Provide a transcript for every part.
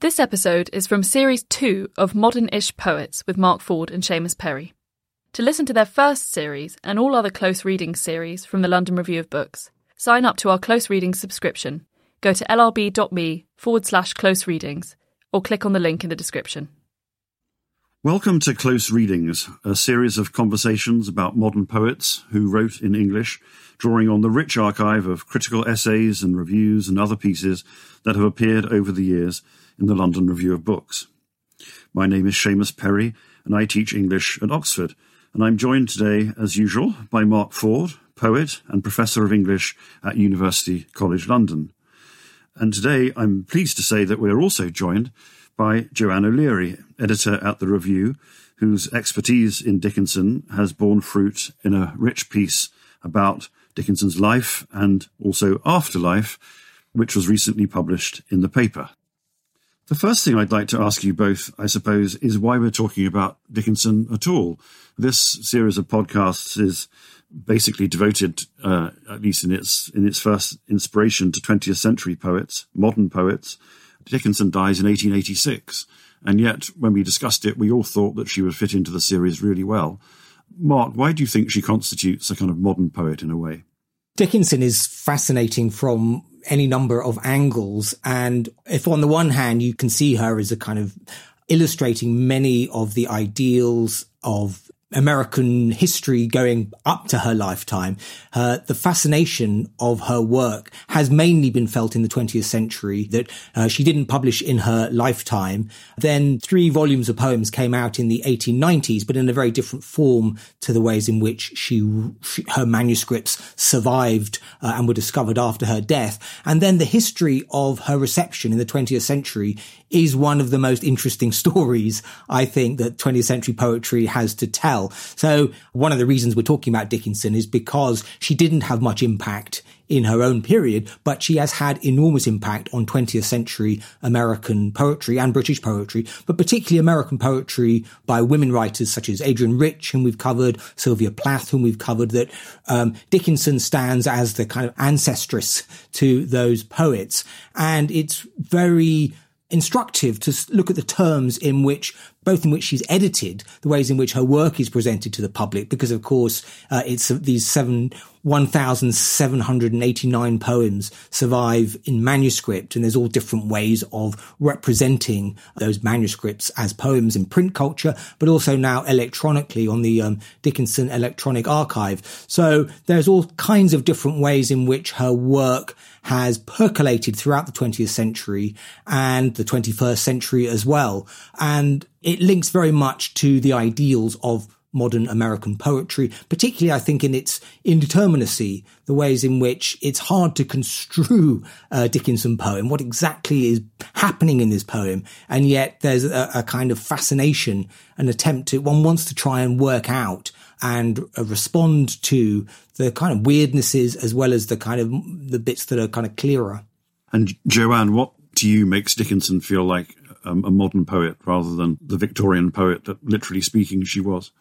This episode is from Series 2 of Modern Ish Poets with Mark Ford and Seamus Perry. To listen to their first series and all other close reading series from the London Review of Books, sign up to our close reading subscription. Go to lrb.me forward slash close readings or click on the link in the description. Welcome to Close Readings, a series of conversations about modern poets who wrote in English, drawing on the rich archive of critical essays and reviews and other pieces that have appeared over the years in the London Review of Books. My name is Seamus Perry, and I teach English at Oxford. And I'm joined today, as usual, by Mark Ford, poet and professor of English at University College London. And today I'm pleased to say that we're also joined by Joanne O'Leary, editor at The Review, whose expertise in Dickinson has borne fruit in a rich piece about Dickinson's life and also afterlife, which was recently published in the paper. The first thing I'd like to ask you both, I suppose, is why we're talking about Dickinson at all. This series of podcasts is basically devoted, uh, at least in its in its first inspiration, to 20th century poets, modern poets. Dickinson dies in 1886, and yet when we discussed it, we all thought that she would fit into the series really well. Mark, why do you think she constitutes a kind of modern poet in a way? Dickinson is fascinating from any number of angles. And if on the one hand, you can see her as a kind of illustrating many of the ideals of American history going up to her lifetime, the fascination of her work has mainly been felt in the 20th century that uh, she didn't publish in her lifetime. Then three volumes of poems came out in the 1890s, but in a very different form to the ways in which she, she her manuscripts survived uh, and were discovered after her death. And then the history of her reception in the 20th century is one of the most interesting stories I think that 20th century poetry has to tell. So one of the reasons we're talking about Dickinson is because she didn't have much impact in her own period, but she has had enormous impact on 20th century American poetry and British poetry, but particularly American poetry by women writers such as Adrienne Rich, whom we've covered, Sylvia Plath, whom we've covered, that um, Dickinson stands as the kind of ancestress to those poets. And it's very instructive to look at the terms in which both in which she's edited the ways in which her work is presented to the public because of course uh, it's these seven 1789 poems survive in manuscript and there's all different ways of representing those manuscripts as poems in print culture but also now electronically on the um, dickinson electronic archive so there's all kinds of different ways in which her work has percolated throughout the 20th century and the 21st century as well. And it links very much to the ideals of modern American poetry, particularly I think in its indeterminacy, the ways in which it's hard to construe a Dickinson poem, what exactly is happening in this poem. And yet there's a, a kind of fascination, an attempt to, one wants to try and work out and uh, respond to the kind of weirdnesses as well as the kind of the bits that are kind of clearer. And Joanne, what do you makes Dickinson feel like a modern poet rather than the Victorian poet that, literally speaking, she was?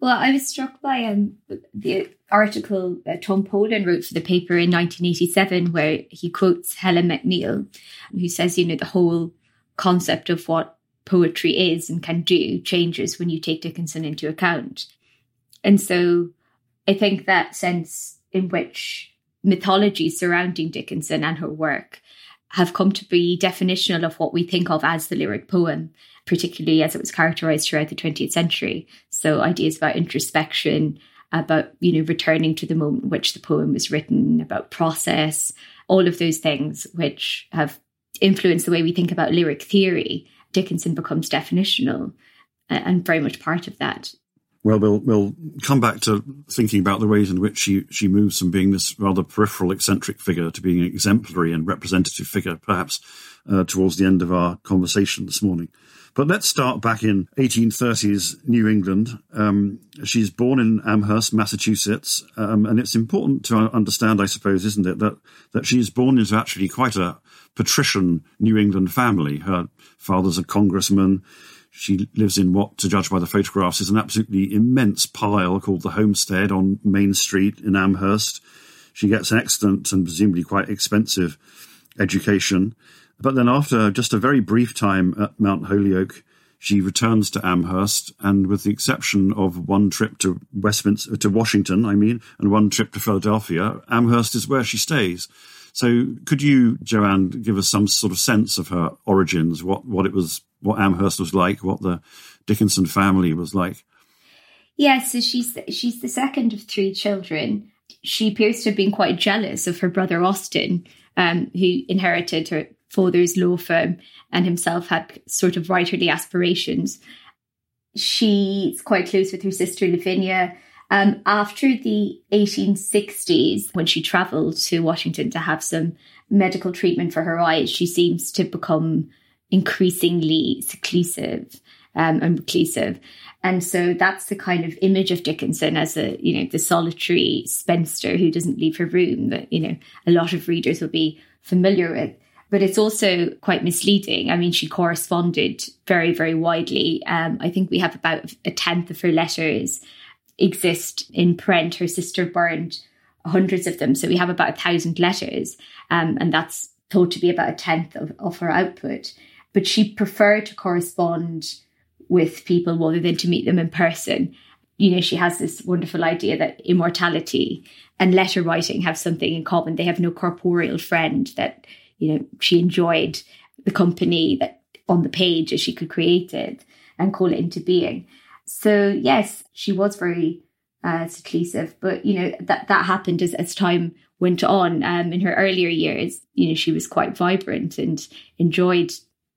Well, I was struck by um, the article Tom Paulin wrote for the paper in 1987, where he quotes Helen McNeil, who says, you know, the whole concept of what poetry is and can do changes when you take Dickinson into account. And so I think that sense in which mythology surrounding Dickinson and her work have come to be definitional of what we think of as the lyric poem, particularly as it was characterized throughout the 20th century. So ideas about introspection, about, you know, returning to the moment in which the poem was written, about process, all of those things which have influenced the way we think about lyric theory. Dickinson becomes definitional and very much part of that. Well, we'll we'll come back to thinking about the ways in which she she moves from being this rather peripheral, eccentric figure to being an exemplary and representative figure, perhaps uh, towards the end of our conversation this morning. But let's start back in 1830s New England. Um, she's born in Amherst, Massachusetts, um, and it's important to understand, I suppose, isn't it, that that she's born into actually quite a patrician New England family. Her father's a congressman. She lives in what, to judge by the photographs, is an absolutely immense pile called the Homestead on Main Street in Amherst. She gets an excellent and presumably quite expensive education. But then, after just a very brief time at Mount Holyoke, she returns to Amherst, and with the exception of one trip to Westminster, to Washington, I mean, and one trip to Philadelphia, Amherst is where she stays. So, could you, Joanne, give us some sort of sense of her origins, what what it was, what Amherst was like, what the Dickinson family was like? Yes, so she's she's the second of three children. She appears to have been quite jealous of her brother Austin, um, who inherited her father's law firm and himself had sort of writerly aspirations. She's quite close with her sister Lavinia. Um, after the 1860s, when she travelled to Washington to have some medical treatment for her eyes, she seems to become increasingly seclusive um, and reclusive. And so that's the kind of image of Dickinson as a, you know, the solitary spinster who doesn't leave her room that, you know, a lot of readers will be familiar with. But it's also quite misleading. I mean, she corresponded very, very widely. Um, I think we have about a tenth of her letters exist in print. Her sister burned hundreds of them. So we have about a thousand letters. Um, and that's thought to be about a tenth of, of her output. But she preferred to correspond with people rather than to meet them in person. You know, she has this wonderful idea that immortality and letter writing have something in common. They have no corporeal friend that, you know, she enjoyed the company that on the page as she could create it and call it into being. So yes, she was very uh, seclusive, but you know that that happened as as time went on. Um, in her earlier years, you know, she was quite vibrant and enjoyed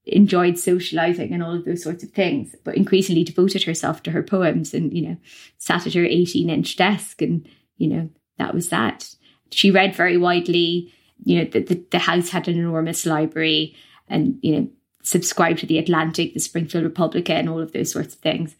enjoyed socializing and all of those sorts of things, but increasingly devoted herself to her poems and, you know, sat at her 18 inch desk and, you know, that was that. She read very widely. You know, the, the, the house had an enormous library and, you know, subscribed to the Atlantic, the Springfield Republican, and all of those sorts of things.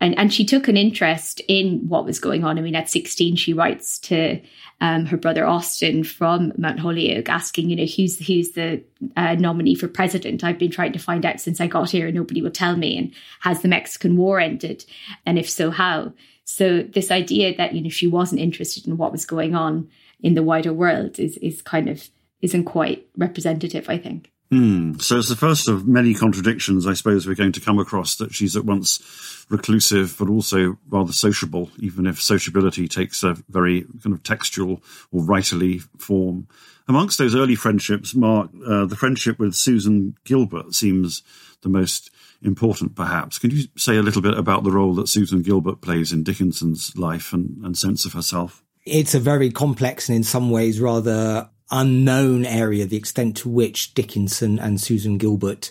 And, and she took an interest in what was going on. I mean, at 16, she writes to um, her brother Austin from Mount Holyoke, asking, you know, who's who's the uh, nominee for president? I've been trying to find out since I got here, and nobody will tell me. And has the Mexican War ended? And if so, how? So this idea that you know she wasn't interested in what was going on in the wider world is is kind of isn't quite representative, I think. Mm. So it's the first of many contradictions, I suppose, we're going to come across that she's at once reclusive but also rather sociable, even if sociability takes a very kind of textual or writerly form. Amongst those early friendships, Mark, uh, the friendship with Susan Gilbert seems the most important, perhaps. Can you say a little bit about the role that Susan Gilbert plays in Dickinson's life and, and sense of herself? It's a very complex and in some ways rather unknown area, the extent to which Dickinson and Susan Gilbert,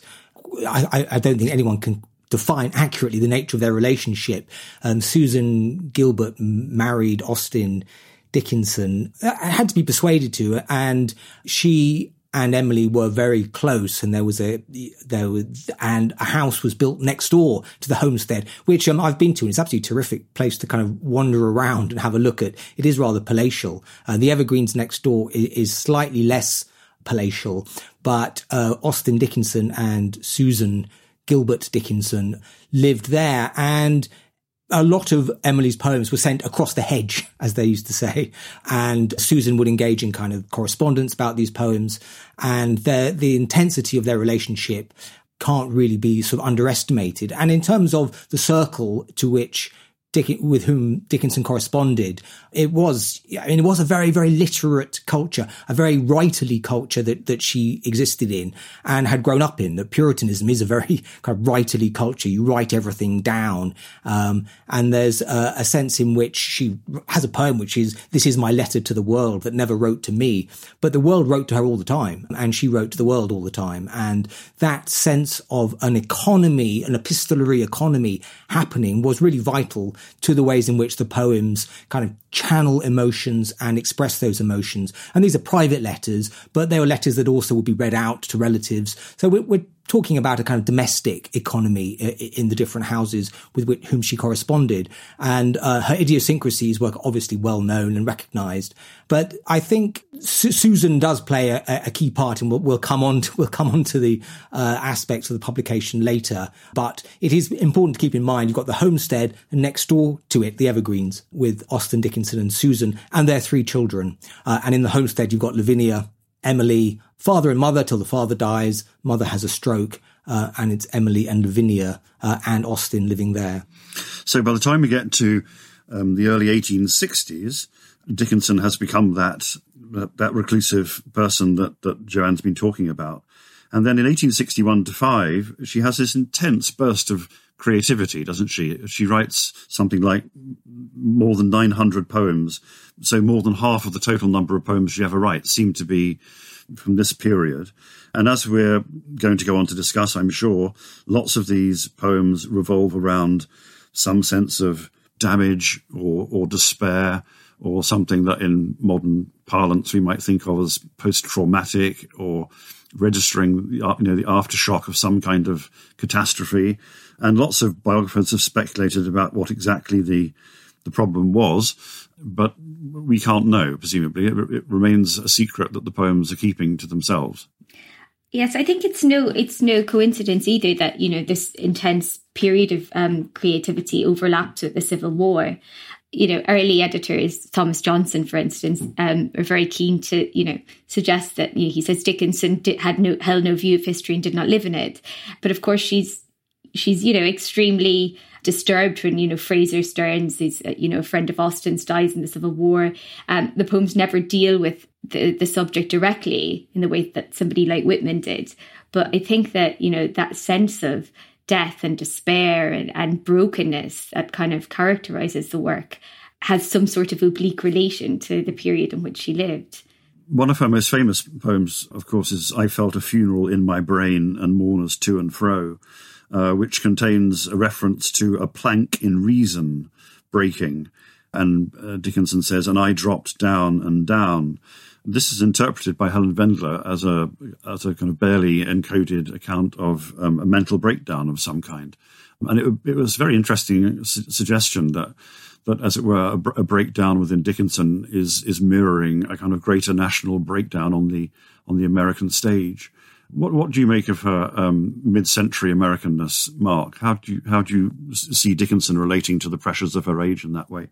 I, I don't think anyone can define accurately the nature of their relationship. Um, Susan Gilbert married Austin Dickinson, uh, had to be persuaded to, and she and Emily were very close, and there was a there was and a house was built next door to the homestead, which um, I've been to, and it's absolutely terrific place to kind of wander around and have a look at. It is rather palatial. Uh, the Evergreens next door is, is slightly less palatial, but uh, Austin Dickinson and Susan Gilbert Dickinson lived there, and a lot of Emily's poems were sent across the hedge, as they used to say. And Susan would engage in kind of correspondence about these poems. And the, the intensity of their relationship can't really be sort of underestimated. And in terms of the circle to which Dick, with whom Dickinson corresponded, it was, I mean, it was a very, very literate culture, a very writerly culture that, that she existed in and had grown up in. That Puritanism is a very kind of writerly culture. You write everything down. Um, and there's a, a, sense in which she has a poem, which is, this is my letter to the world that never wrote to me, but the world wrote to her all the time and she wrote to the world all the time. And that sense of an economy, an epistolary economy happening was really vital to the ways in which the poems kind of channel emotions and express those emotions. And these are private letters, but they were letters that also would be read out to relatives. So we're, we're talking about a kind of domestic economy in the different houses with which, whom she corresponded. And uh, her idiosyncrasies were obviously well known and recognized. But I think Su- Susan does play a, a, key part, and we'll, we'll, come on to, we'll come on to the uh, aspects of the publication later. But it is important to keep in mind you've got the homestead, and next door to it, the Evergreens, with Austin Dickinson and Susan and their three children. Uh, and in the homestead, you've got Lavinia, Emily, father and mother till the father dies. Mother has a stroke, uh, and it's Emily and Lavinia uh, and Austin living there. So by the time we get to um, the early 1860s, Dickinson has become that that, reclusive person that, that Joanne's been talking about. And then in 1861 to 5, she has this intense burst of creativity, doesn't she? She writes something like more than 900 poems. So more than half of the total number of poems she ever writes seem to be from this period. And as we're going to go on to discuss, I'm sure, lots of these poems revolve around some sense of damage or, or despair or something that in modern parlance we might think of as post-traumatic or registering you know the aftershock of some kind of catastrophe and lots of biographers have speculated about what exactly the the problem was but we can't know presumably. It, it remains a secret that the poems are keeping to themselves. Yes i think it's no it's no coincidence either that you know this intense period of um, creativity overlapped with the civil war. You know, early editors, Thomas Johnson, for instance, um, are very keen to, you know, suggest that you know, he says Dickinson did, had no held no view of history and did not live in it. But of course, she's she's you know extremely disturbed when you know Frazar Stearns is uh, you know a friend of Austin's dies in the Civil War. Um, the poems never deal with the the subject directly in the way that somebody like Whitman did. But I think that you know that sense of death and despair and, and brokenness that kind of characterizes the work has some sort of oblique relation to the period in which she lived. One of her most famous poems, of course, is I Felt a Funeral in My Brain and Mourners to and Fro, uh, which contains a reference to a plank in reason breaking. And uh, Dickinson says, and I dropped down and down. This is interpreted by Helen Vendler as a as a kind of barely encoded account of um, a mental breakdown of some kind, and it, it was a very interesting su- suggestion that that, as it were, a, a, breakdown within Dickinson is is mirroring a kind of greater national breakdown on the on the American stage. What what do you make of her um, mid-century Americanness, Mark? How do you how do you see Dickinson relating to the pressures of her age in that way?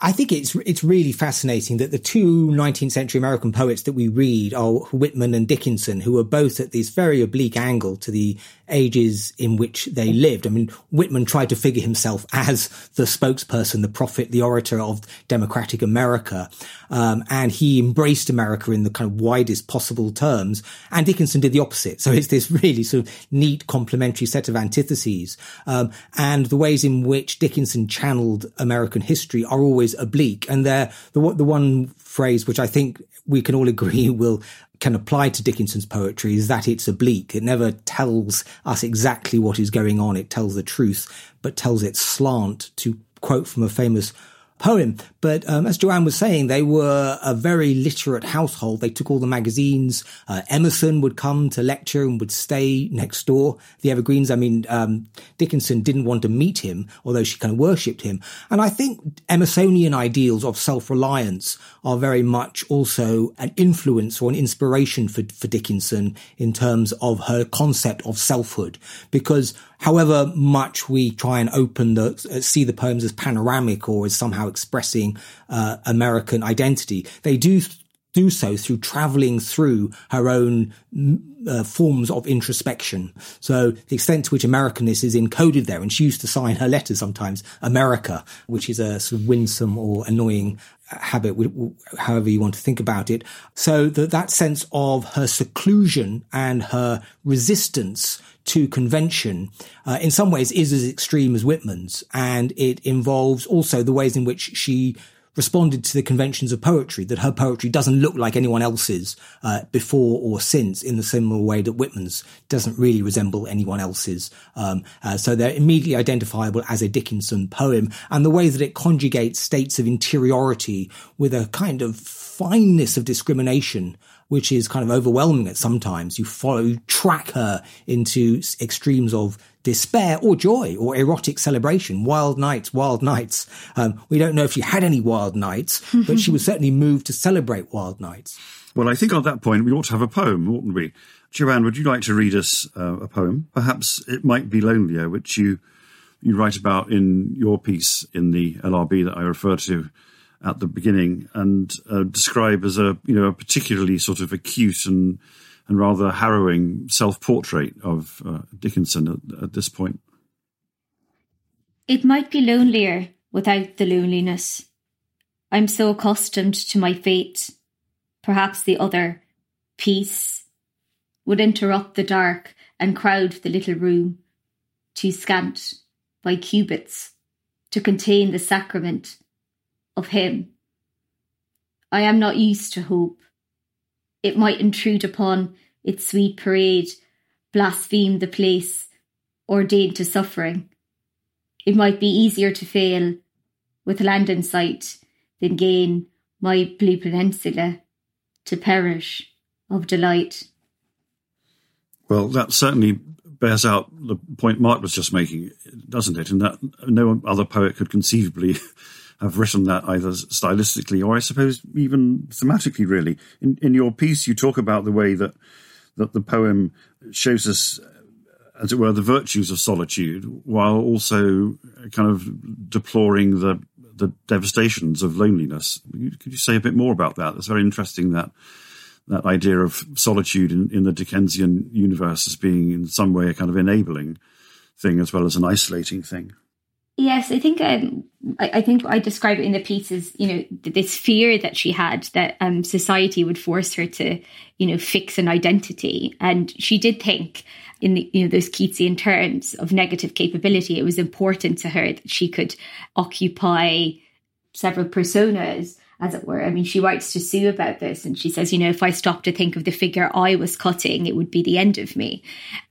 I think it's it's really fascinating that the two 19th century American poets that we read are Whitman and Dickinson, who are both at this very oblique angle to the ages in which they lived. I mean, Whitman tried to figure himself as the spokesperson, the prophet, the orator of democratic America. Um, and he embraced America in the kind of widest possible terms. And Dickinson did the opposite. So it's this really sort of neat complementary set of antitheses. Um, and the ways in which Dickinson channeled American history are always oblique. And the, the one phrase which I think we can all agree will can apply to Dickinson's poetry is that it's oblique. It never tells us exactly what is going on. It tells the truth, but tells it slant to quote from a famous poem. But um, as Joanne was saying, they were a very literate household. They took all the magazines. Uh, Emerson would come to lecture and would stay next door. The Evergreens. I mean, um, Dickinson didn't want to meet him, although she kind of worshipped him. And I think Emersonian ideals of self-reliance are very much also an influence or an inspiration for, for Dickinson in terms of her concept of selfhood, because however much we try and open the, see the poems as panoramic or as somehow expressing uh, American identity, they do do so through traveling through her own uh, forms of introspection. So the extent to which Americanness is encoded there, and she used to sign her letters sometimes America, which is a sort of winsome or annoying habit, however you want to think about it. So that, that sense of her seclusion and her resistance to convention, uh, in some ways is as extreme as Whitman's. And it involves also the ways in which she responded to the conventions of poetry, that her poetry doesn't look like anyone else's uh, before or since in the similar way that Whitman's doesn't really resemble anyone else's. Um, uh, so they're immediately identifiable as a Dickinson poem and the way that it conjugates states of interiority with a kind of fineness of discrimination which is kind of overwhelming at sometimes. You follow, you track her into extremes of despair or joy or erotic celebration. Wild nights, wild nights. Um, we don't know if she had any wild nights, but she was certainly moved to celebrate wild nights. Well, I think on that point we ought to have a poem, oughtn't we? Joanne, would you like to read us uh, a poem? Perhaps it might be lonelier, which you you write about in your piece in the LRB that I referred to at the beginning and uh, describe as a you know a particularly sort of acute and and rather harrowing self-portrait of uh, Dickinson at, at this point. It might be lonelier without the loneliness. I'm so accustomed to my fate. Perhaps the other, peace, would interrupt the dark and crowd the little room, too scant by cubits to contain the sacrament of him. I am not used to hope. It might intrude upon its sweet parade, blaspheme the place ordained to suffering. It might be easier to fail with land in sight than gain my blue peninsula to perish of delight. Well, that certainly bears out the point Mark was just making, doesn't it? In that no other poet could conceivably have written that either stylistically or I suppose even thematically, really. In, in your piece, you talk about the way that, that the poem shows us, uh, as it were, the virtues of solitude while also kind of deploring the, the devastations of loneliness. Could you say a bit more about that? It's very interesting that that idea of solitude in, in the Dickensian universe as being in some way a kind of enabling thing as well as an isolating thing. Yes, I think um, I, I, think I describe it in the piece as you know this fear that she had that um, society would force her to you know fix an identity, and she did think in the, you know those Keatsian terms of negative capability. It was important to her that she could occupy several personas as it were. I mean, she writes to Sue about this and she says, you know, if I stopped to think of the figure I was cutting, it would be the end of me.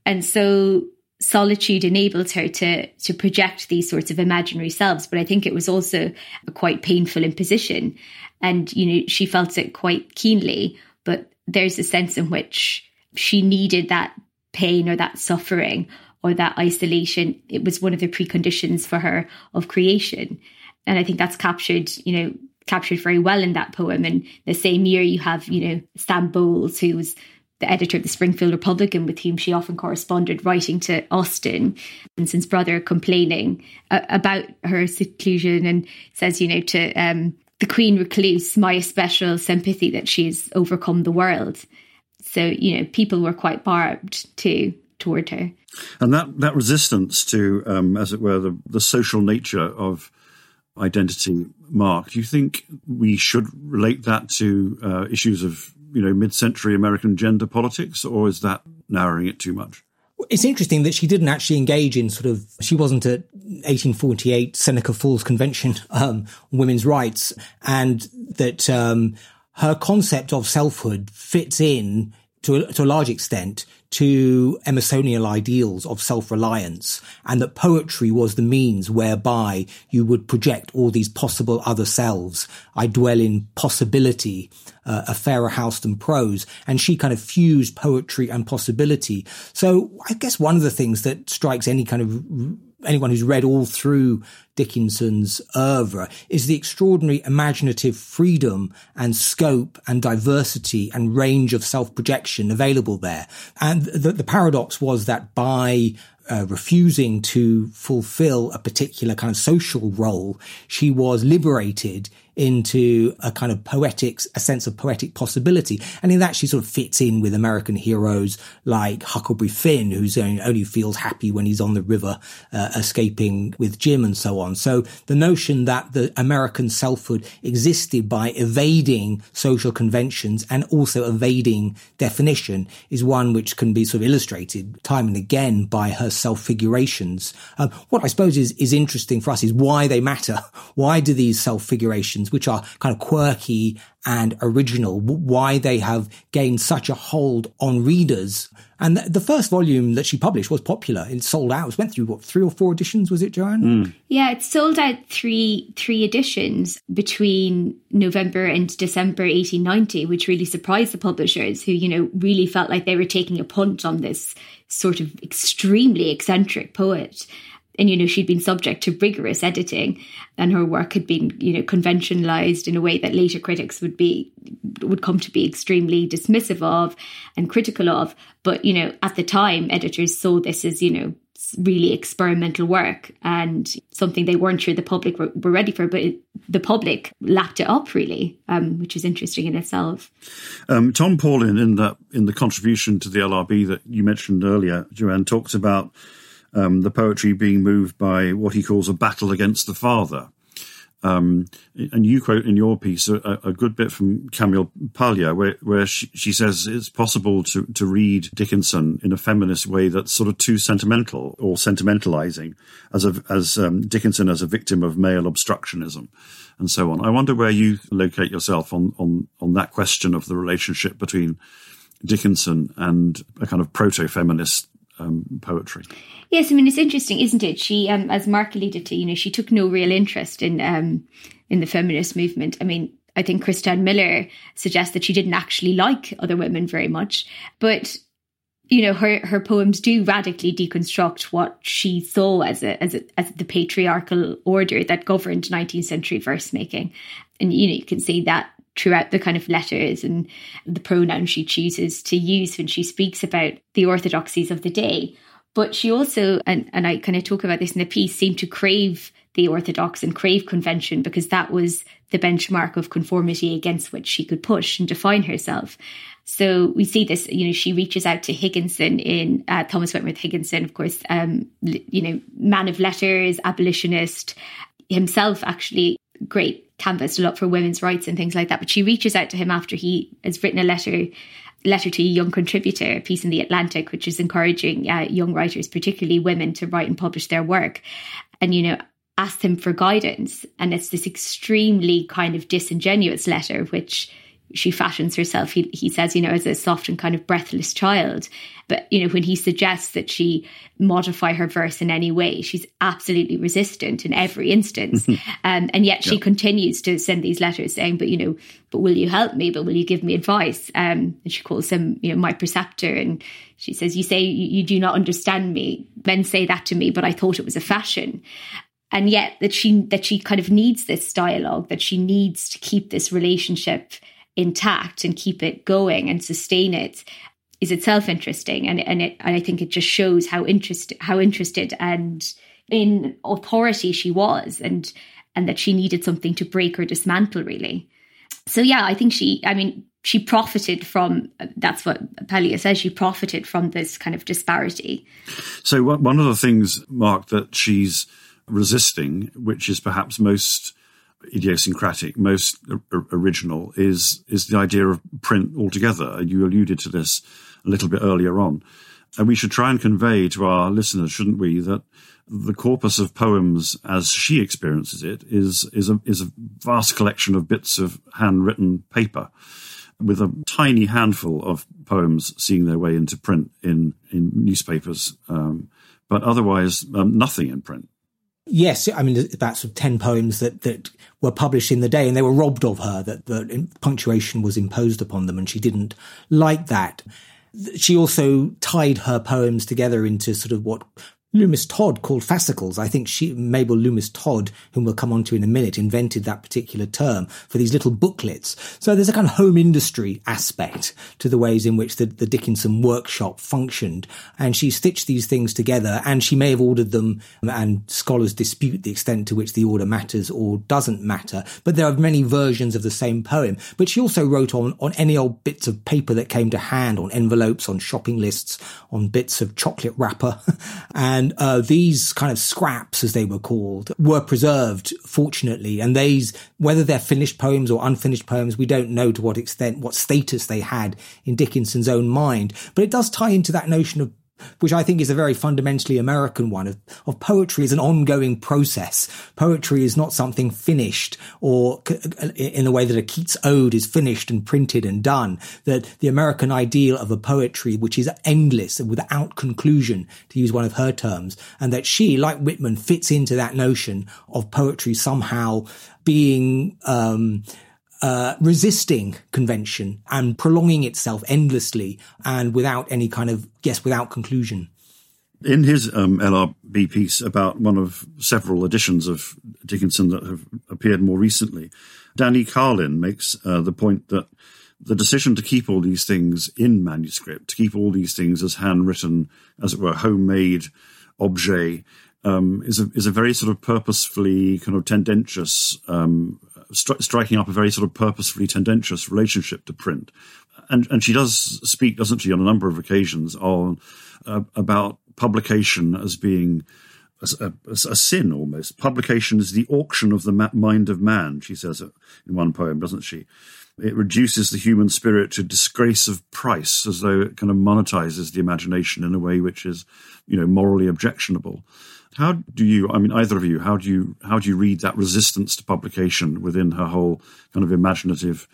And so solitude enabled her to to project these sorts of imaginary selves but i think it was also a quite painful imposition. And you know she felt it quite keenly but there's a sense in which she needed that pain or that suffering or that isolation. It was one of the preconditions for her of creation. And i think that's captured you know captured very well in that poem. And the same year, you have, you know, Sam Bowles, who was the editor of the Springfield Republican, with whom she often corresponded, writing to Austin, Vincent's brother, complaining uh, about her seclusion and says, you know, to um, the Queen Recluse, my especial sympathy that she's overcome the world. So, you know, people were quite barbed too toward her. And that, that resistance to, um, as it were, the, the social nature of identity mark. Do you think we should relate that to uh, issues of you know mid-century American gender politics, or is that narrowing it too much? It's interesting that she didn't actually engage in sort of, she wasn't at 1848 Seneca Falls Convention um, women's rights, and that um, her concept of selfhood fits in to a, to a large extent to Emersonian ideals of self-reliance and that poetry was the means whereby you would project all these possible other selves. I dwell in possibility, uh, a fairer house than prose. And she kind of fused poetry and possibility. So I guess one of the things that strikes any kind of anyone who's read all through Dickinson's oeuvre is the extraordinary imaginative freedom and scope and diversity and range of self-projection available there. And the, the paradox was that by uh, refusing to fulfill a particular kind of social role, she was liberated into a kind of poetic, a sense of poetic possibility. And in that she sort of fits in with American heroes like Huckleberry Finn, who's only, only feels happy when he's on the river, uh, escaping with Jim and so on. So the notion that the American selfhood existed by evading social conventions and also evading definition is one which can be sort of illustrated time and again by her self-figurations. Um, what I suppose is, is interesting for us is why they matter. Why do these self-figurations which are kind of quirky and original, why they have gained such a hold on readers. And the first volume that she published was popular. It sold out. It went through what three or four editions, was it, Joanne? Mm. Yeah, it sold out three three editions between November and December 1890, which really surprised the publishers, who you know really felt like they were taking a punt on this sort of extremely eccentric poet and you know she'd been subject to rigorous editing and her work had been you know conventionalized in a way that later critics would be would come to be extremely dismissive of and critical of but you know at the time editors saw this as you know really experimental work and something they weren't sure the public were, were ready for, but it, the public lapped it up really, um, which is interesting in itself. Um, Tom Paulin, in the in the contribution to the LRB that you mentioned earlier, Joanne talks about um, the poetry being moved by what he calls a battle against the father. Um, and you quote in your piece a, a good bit from Camille Paglia, where, where she, she, says it's possible to, to read Dickinson in a feminist way that's sort of too sentimental or sentimentalizing, as a, as um, Dickinson as a victim of male obstructionism, and so on. I wonder where you locate yourself on on on that question of the relationship between Dickinson and a kind of proto-feminist um, poetry. Yes, I mean it's interesting, isn't it? She, um, as Mark alluded to, you know, she took no real interest in um, in the feminist movement. I mean, I think Cristanne Miller suggests that she didn't actually like other women very much, but you know, her her poems do radically deconstruct what she saw as a as a, as the patriarchal order that governed 19th century verse making, and you know you can see that throughout the kind of letters and the pronouns she chooses to use when she speaks about the orthodoxies of the day but she also, and, and I kind of talk about this in the piece, seemed to crave the orthodox and crave convention because that was the benchmark of conformity against which she could push and define herself. So we see this, you know, she reaches out to Higginson in uh, Thomas Wentworth Higginson, of course, um, you know, man of letters, abolitionist, himself actually great canvassed a lot for women's rights and things like that. But she reaches out to him after he has written a letter letter to a young contributor, a piece in the Atlantic, which is encouraging uh, young writers, particularly women, to write and publish their work. And, you know, asked him for guidance. And it's this extremely kind of disingenuous letter, which she fashions herself, he, he says, you know, as a soft and kind of breathless child. But, you know, when he suggests that she modify her verse in any way, she's absolutely resistant in every instance. um, and yet she yep. continues to send these letters saying, but, you know, but will you help me? But will you give me advice? Um, and she calls him, you know, my preceptor. And she says, you say you, you do not understand me. Men say that to me, but I thought it was a fashion and yet that she that she kind of needs this dialogue that she needs to keep this relationship intact and keep it going and sustain it is itself interesting. And and, it, and I think it just shows how interested how interested and in authority she was and and that she needed something to break or dismantle really. So yeah I think she I mean she profited from that's what Paglia says she profited from this kind of disparity. So one of the things Mark that she's resisting which is perhaps most idiosyncratic, most original is is the idea of print altogether. You alluded to this a little bit earlier on, and we should try and convey to our listeners, shouldn't we, that the corpus of poems, as she experiences it, is is a is a vast collection of bits of handwritten paper, with a tiny handful of poems seeing their way into print in in newspapers, um, but otherwise um, nothing in print. Yes, I mean about sort of ten poems that that were published in the day, and they were robbed of her. That the punctuation was imposed upon them, and she didn't like that. She also tied her poems together into sort of what Loomis Todd called fascicles. I think she, Mabel Loomis Todd, whom we'll come on to in a minute, invented that particular term for these little booklets. So there's a kind of home industry aspect to the ways in which the, the Dickinson workshop functioned. And she stitched these things together and she may have ordered them and scholars dispute the extent to which the order matters or doesn't matter. But there are many versions of the same poem. But she also wrote on, on any old bits of paper that came to hand, on envelopes, on shopping lists, on bits of chocolate wrapper. and And uh, these kind of scraps, as they were called, were preserved, fortunately. And these, whether they're finished poems or unfinished poems, we don't know to what extent, what status they had in Dickinson's own mind. But it does tie into that notion of which I think is a very fundamentally American one of, of poetry is an ongoing process. Poetry is not something finished or in the way that a Keats ode is finished and printed and done. That the American ideal of a poetry, which is endless and without conclusion, to use one of her terms, and that she, like Whitman, fits into that notion of poetry somehow being, um, uh, resisting convention and prolonging itself endlessly and without any kind of, yes, without conclusion. In his um, LRB piece about one of several editions of Dickinson that have appeared more recently, Danny Karlin makes uh, the point that the decision to keep all these things in manuscript, to keep all these things as handwritten, as it were, homemade objet um, is a is a very sort of purposefully kind of tendentious, um, stri- striking up a very sort of purposefully tendentious relationship to print, and and she does speak, doesn't she, on a number of occasions on uh, about publication as being a, a, a, sin almost. Publication is the auction of the ma- mind of man, she says in one poem, doesn't she? It reduces the human spirit to disgrace of price, as though it kind of monetizes the imagination in a way which is, you know, morally objectionable. How do you, I mean, either of you, how do you, how do you read that resistance to publication within her whole kind of imaginative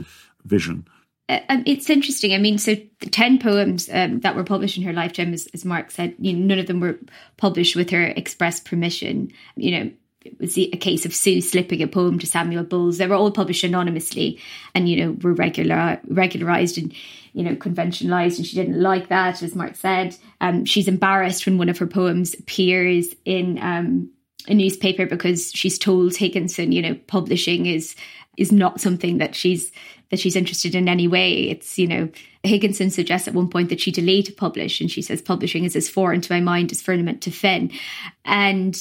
vision? Uh, um, it's interesting. I mean, so the 10 poems um, that were published in her lifetime, as, as Mark said, you know, none of them were published with her express permission. You know, it was a case of Sue slipping a poem to Samuel Bowles. They were all published anonymously and, you know, were regular, regularized and, you know, conventionalized. And she didn't like that, as Mark said. Um, she's embarrassed when one of her poems appears in um, a newspaper because she's told Higginson, you know, publishing is is not something that she's that she's interested in any way. It's, you know, Higginson suggests at one point that she delay to publish, and she says publishing is as foreign to my mind as firmament to Fin. And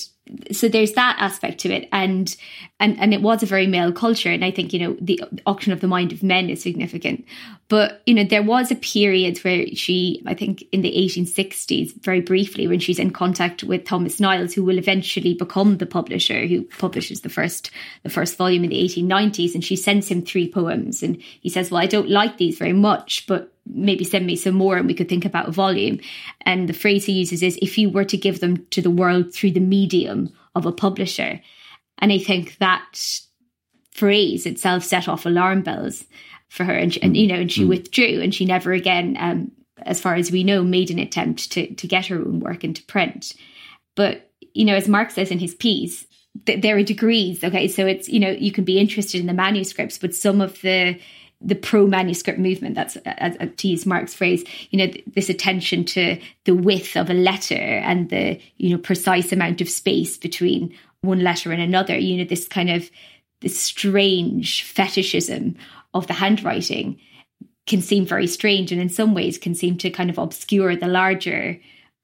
so there's that aspect to it. And and and it was a very male culture. And i think you know the auction of the mind of men is significant. But you know there was a period where she i think in the 1860s very briefly when she's in contact with thomas niles who will eventually become the publisher who publishes the first the first volume in the 1890s and she sends him three poems. And he says well i don't like these very much but maybe send me some more and we could think about volume. And the phrase he uses is if you were to give them to the world through the medium of a publisher. And I think that phrase itself set off alarm bells for her. And, she, and you know, and she mm. withdrew and she never again, um, as far as we know, made an attempt to, to get her own work into print. But, you know, as Mark says in his piece, th- there are degrees. Okay. So it's, you know, you can be interested in the manuscripts, but some of the, the pro manuscript movement that's as, to use mark's phrase you know this attention to the width of a letter and the you know precise amount of space between one letter and another you know this kind of this strange fetishism of the handwriting can seem very strange and in some ways can seem to kind of obscure the larger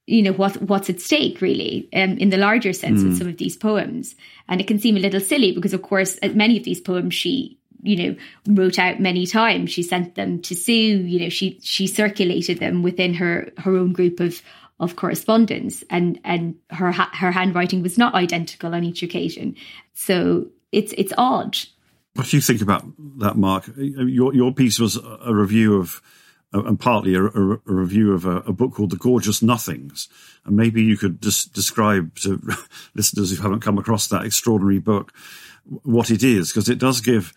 you know what what's at stake really um, in the larger sense mm. with some of these poems and it can seem a little silly because of course many of these poems she you know wrote out many times. She sent them to sue you know she she circulated them within her her own group of of correspondence and and her her handwriting was not identical on each occasion. So it's it's odd. What do you think about that mark? Your your piece was a review of and partly a, a, a review of a, a, book called The Gorgeous Nothings. And maybe you could just describe to listeners who haven't come across that extraordinary book what it is, because it does give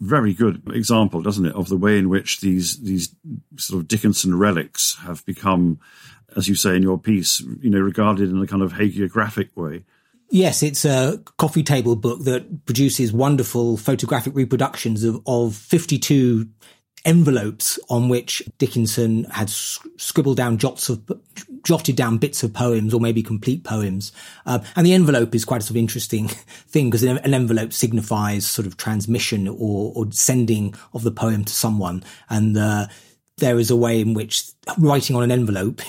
very good example, doesn't it, of the way in which these these sort of Dickinson relics have become, as you say in your piece, you know, regarded in a kind of hagiographic way. Yes, it's a coffee table book that produces wonderful photographic reproductions of, of 52 envelopes on which Dickinson had scribbled down jots of jotted down bits of poems or maybe complete poems. Uh, and the envelope is quite a sort of interesting thing because an envelope signifies sort of transmission or, or sending of the poem to someone. And uh, there is a way in which writing on an envelope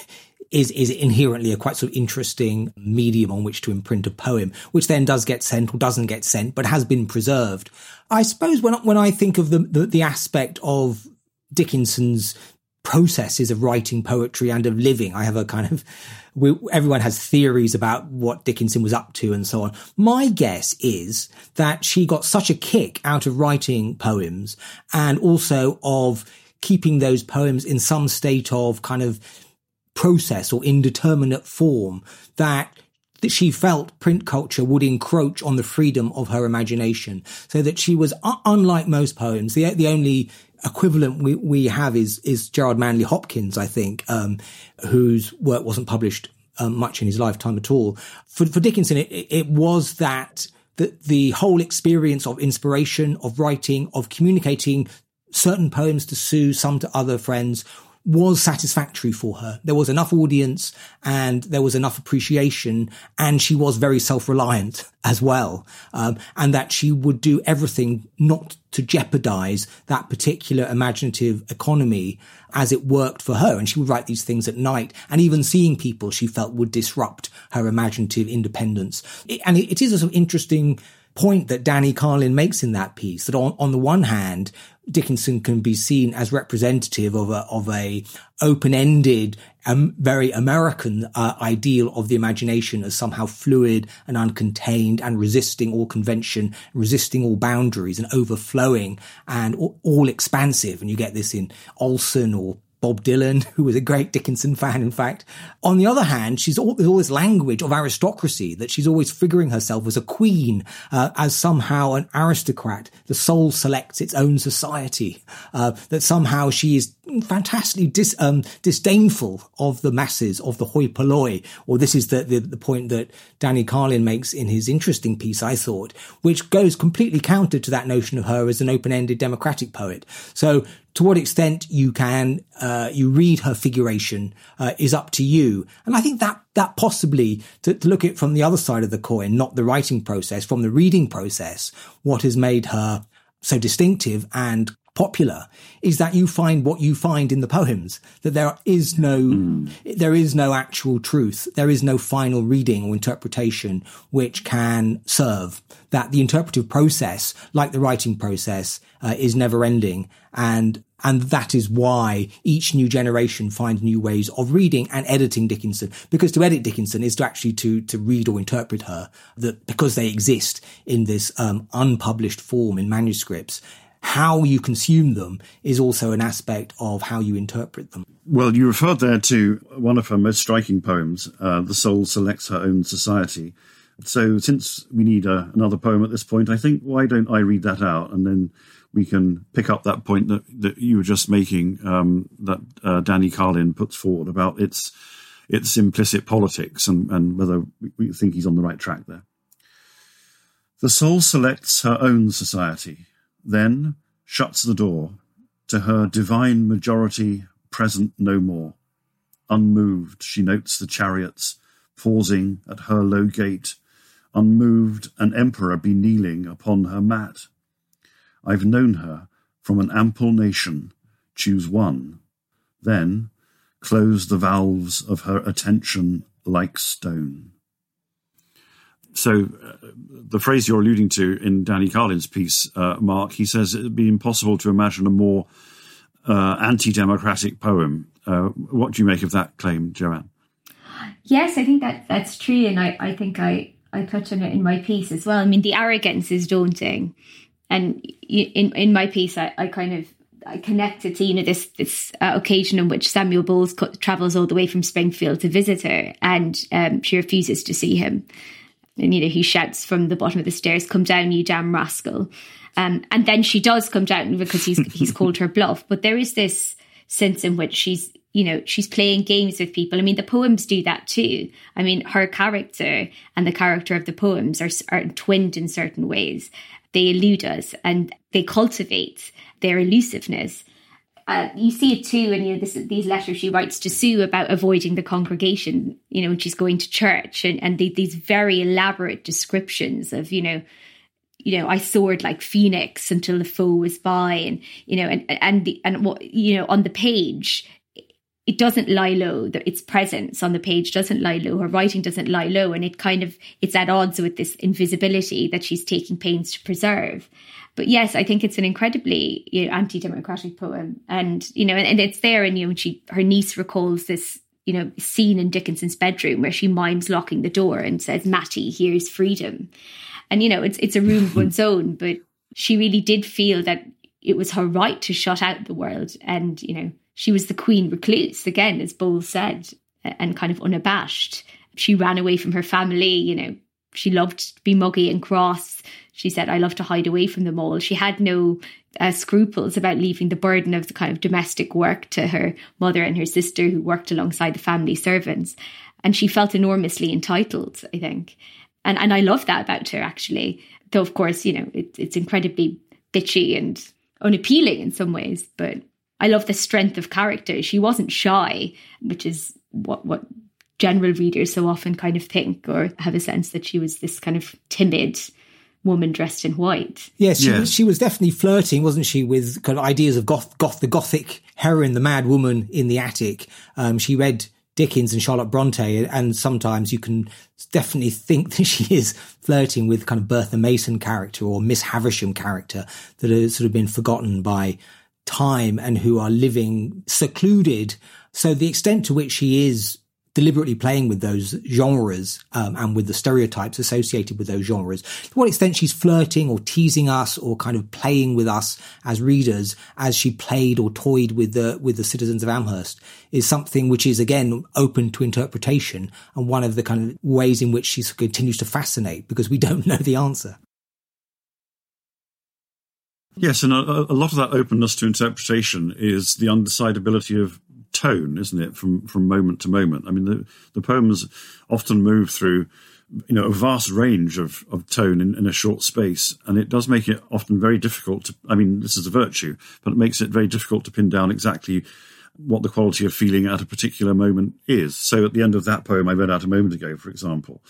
is is inherently a quite sort of interesting medium on which to imprint a poem, which then does get sent or doesn't get sent, but has been preserved. I suppose when when I think of the the, the aspect of Dickinson's processes of writing poetry and of living. I have a kind of, we, everyone has theories about what Dickinson was up to and so on. My guess is that she got such a kick out of writing poems and also of keeping those poems in some state of kind of process or indeterminate form that that she felt print culture would encroach on the freedom of her imagination so that she was unlike most poems the the only equivalent we, we have is is Gerard Manley Hopkins, I think, um, whose work wasn't published um, much in his lifetime at all. For, for Dickinson, it, it was that the, the whole experience of inspiration, of writing, of communicating certain poems to Sue, some to other friends, was satisfactory for her. There was enough audience and there was enough appreciation and she was very self-reliant as well. Um, and that she would do everything not to jeopardize that particular imaginative economy as it worked for her. And she would write these things at night and even seeing people she felt would disrupt her imaginative independence. It, and it, it is a sort of interesting point that Danny Karlin makes in that piece that on, on the one hand, Dickinson can be seen as representative of a, of a open-ended, um, very American uh, ideal of the imagination as somehow fluid and uncontained and resisting all convention, resisting all boundaries and overflowing and all, all expansive. And you get this in Olson or Bob Dylan, who was a great Dickinson fan, in fact. On the other hand, she's all, all this language of aristocracy that she's always figuring herself as a queen, uh, as somehow an aristocrat. The soul selects its own society. Uh, that somehow she is fantastically dis, um, disdainful of the masses, of the hoi polloi. Or this is the, the, the point that Danny Karlin makes in his interesting piece, I thought, which goes completely counter to that notion of her as an open-ended democratic poet. So to what extent you can uh, you read her figuration uh, is up to you. And i think that that possibly to, to, look at from the other side of the coin not the writing process from the reading process what has made her so distinctive and popular is that you find what you find in the poems that there is no mm. there is no actual truth there is no final reading or interpretation which can serve that the interpretive process like the writing process uh, is never ending and and that is why each new generation finds new ways of reading and editing Dickinson. Because to edit Dickinson is to actually to, to read or interpret her, that because they exist in this um, unpublished form in manuscripts, how you consume them is also an aspect of how you interpret them. Well, you referred there to one of her most striking poems, uh, The Soul Selects Her Own Society. So, since we need uh, another poem at this point, I think why don't I read that out and then we can pick up that point that, that you were just making, um, that uh, Danny Karlin puts forward about its its implicit politics and, and whether we think he's on the right track there. The soul selects her own society, then shuts the door to her divine majority present no more. Unmoved, she notes the chariots pausing at her low gate. Unmoved, an emperor be kneeling upon her mat. I've known her from an ample nation. Choose one. Then close the valves of her attention like stone. So, uh, the phrase you're alluding to in Danny Karlin's piece, uh, Mark, he says it'd be impossible to imagine a more uh, anti democratic poem. Uh, what do you make of that claim, Joanne? Yes, I think that that's true. And I, I think I, I touch on it in my piece as well. I mean, the arrogance is daunting and in in my piece, I, I kind of I connected to you know this this uh, occasion in which Samuel Bowles co- travels all the way from Springfield to visit her, and um, she refuses to see him. And you know he shouts from the bottom of the stairs, "Come down, you damn rascal!" Um, and then she does come down because he's he's called her bluff. But there is this sense in which she's you know she's playing games with people. I mean, the poems do that too. I mean, her character and the character of the poems are are twinned in certain ways, they elude us and they cultivate their elusiveness. Uh, you see it too in you know, this, these letters she writes to Sue about avoiding the congregation, you know, when she's going to church, and, and these very elaborate descriptions of, you know, you know, I soared like phoenix until the foe was by, and you know, and and the and what you know on the page, it doesn't lie low. Its presence on the page doesn't lie low. Her writing doesn't lie low, and it kind of it's at odds with this invisibility that she's taking pains to preserve. But yes, I think it's an incredibly you know, anti-democratic poem, and you know, and, it's there. And you know, she her niece recalls this you know scene in Dickinson's bedroom where she mimes locking the door and says, "Mattie, here's freedom," and you know, it's it's a room of one's own, but she really did feel that it was her right to shut out the world, and you know she was the queen recluse, again, as Bowles said, and kind of unabashed. She ran away from her family, you know, she loved to be muggy and cross. She said, I love to hide away from them all. She had no uh, scruples about leaving the burden of the kind of domestic work to her mother and her sister who worked alongside the family servants. And she felt enormously entitled, I think. And, and I love that about her, actually. Though, of course, you know, it, it's incredibly bitchy and unappealing in some ways, but I love the strength of character. She wasn't shy, which is what what general readers so often kind of think or have a sense that she was this kind of timid woman dressed in white. Yes, she, yes. she was definitely flirting, wasn't she, with kind of ideas of goth, goth, the gothic heroine, the mad woman in the attic. Um, she read Dickens and Charlotte Bronte, and sometimes you can definitely think that she is flirting with kind of Bertha Mason character or Miss Havisham character that has sort of been forgotten by time and who are living secluded. So the extent to which she is deliberately playing with those genres um, and with the stereotypes associated with those genres. To what extent she's flirting or teasing us or kind of playing with us as readers as she played or toyed with the with the citizens of Amherst is something which is again open to interpretation and one of the kind of ways in which she continues to fascinate because we don't know the answer. Yes, and a, a, lot of that openness to interpretation is the undecidability of tone, isn't it, from from moment to moment? I mean, the the poems often move through you know a vast range of, of tone in, in a short space and it does make it often very difficult to i mean this is a virtue but it makes it very difficult to pin down exactly what the quality of feeling at a particular moment is so at the end of that poem i read out a moment ago for example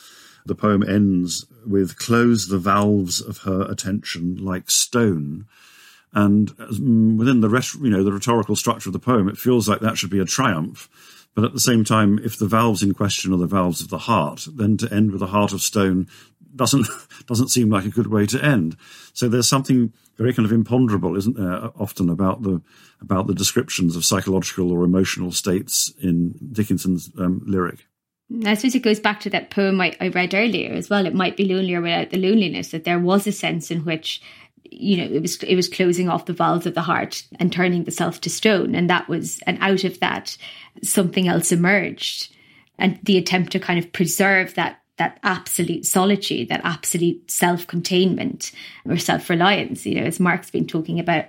the poem ends with close the valves of her attention like stone and mm, within the rest, you know the rhetorical structure of the poem, it feels like that should be a triumph. But at the same time, if the valves in question are the valves of the heart, then to end with a heart of stone doesn't doesn't seem like a good way to end. So there's something very kind of imponderable, isn't there, often about the about the descriptions of psychological or emotional states in Dickinson's um, lyric. I suppose it goes back to that poem I, I, read earlier as well. It might be lonelier without the loneliness. That there was a sense in which you know it was it was closing off the valves of the heart and turning the self to stone and that was and out of that something else emerged and the attempt to kind of preserve that that absolute solitude that absolute self-containment or self-reliance you know as mark's been talking about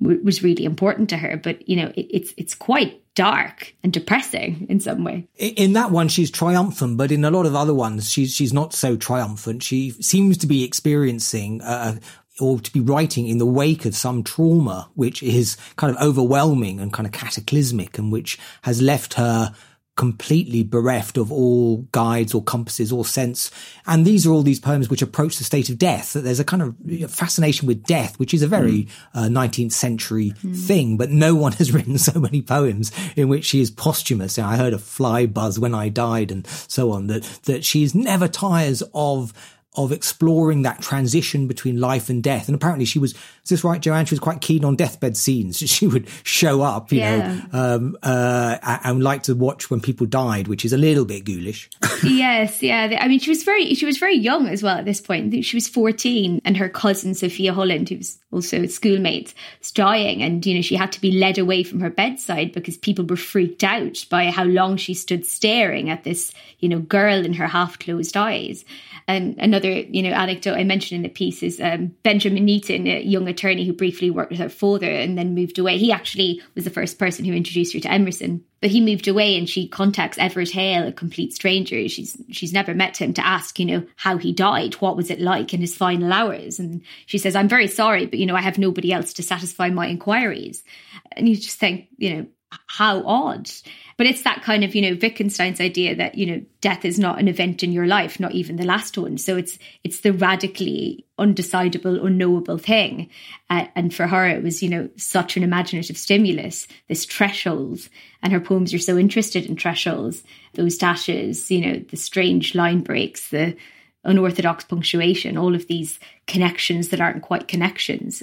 was really important to her but you know it, it's it's quite dark and depressing in some way. In that one, she's triumphant, but in a lot of other ones, she's she's not so triumphant. She seems to be experiencing a, or to be writing in the wake of some trauma, which is kind of overwhelming and kind of cataclysmic and which has left her completely bereft of all guides or compasses or sense. And these are all these poems which approach the state of death. That there's a kind of fascination with death, which is a very mm. uh, 19th century mm. thing, but no one has written so many poems in which she is posthumous. I heard a fly buzz when I died and so on that, that she never tires of of exploring that transition between life and death. And apparently she was, is this right, Joanne? She was quite keen on deathbed scenes. She would show up, you yeah. know, um, uh, and like to watch when people died, which is a little bit ghoulish. yes. Yeah. I mean, she was very, she was very young as well at this point. I think she was 14 and her cousin, Sophia Holland, who was also a schoolmate, was dying. And, you know, she had to be led away from her bedside because people were freaked out by how long she stood staring at this, you know, girl in her half closed eyes. And another, you know, anecdote I mentioned in the piece is um, Benjamin Newton, a young attorney who briefly worked with her father and then moved away. He actually was the first person who introduced her to Emerson. But he moved away and she contacts Everett Hale, a complete stranger. She's she's never met him to ask, you know, how he died, what was it like in his final hours. And she says, I'm very sorry, but you know, I have nobody else to satisfy my inquiries. And you just think, you know, how odd. But it's that kind of, you know, Wittgenstein's idea that, you know, death is not an event in your life, not even the last one. So it's it's the radically undecidable, unknowable thing. Uh, and for her, it was, you know, such an imaginative stimulus, this threshold. And her poems are so interested in thresholds, those dashes, you know, the strange line breaks, the unorthodox punctuation, all of these connections that aren't quite connections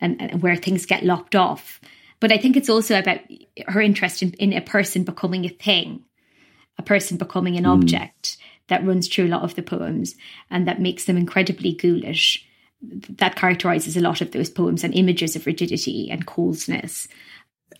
and, and where things get lopped off. But I think it's also about her interest in, in a person becoming a thing, a person becoming an mm. object that runs through a lot of the poems and that makes them incredibly ghoulish. That characterizes a lot of those poems and images of rigidity and coldness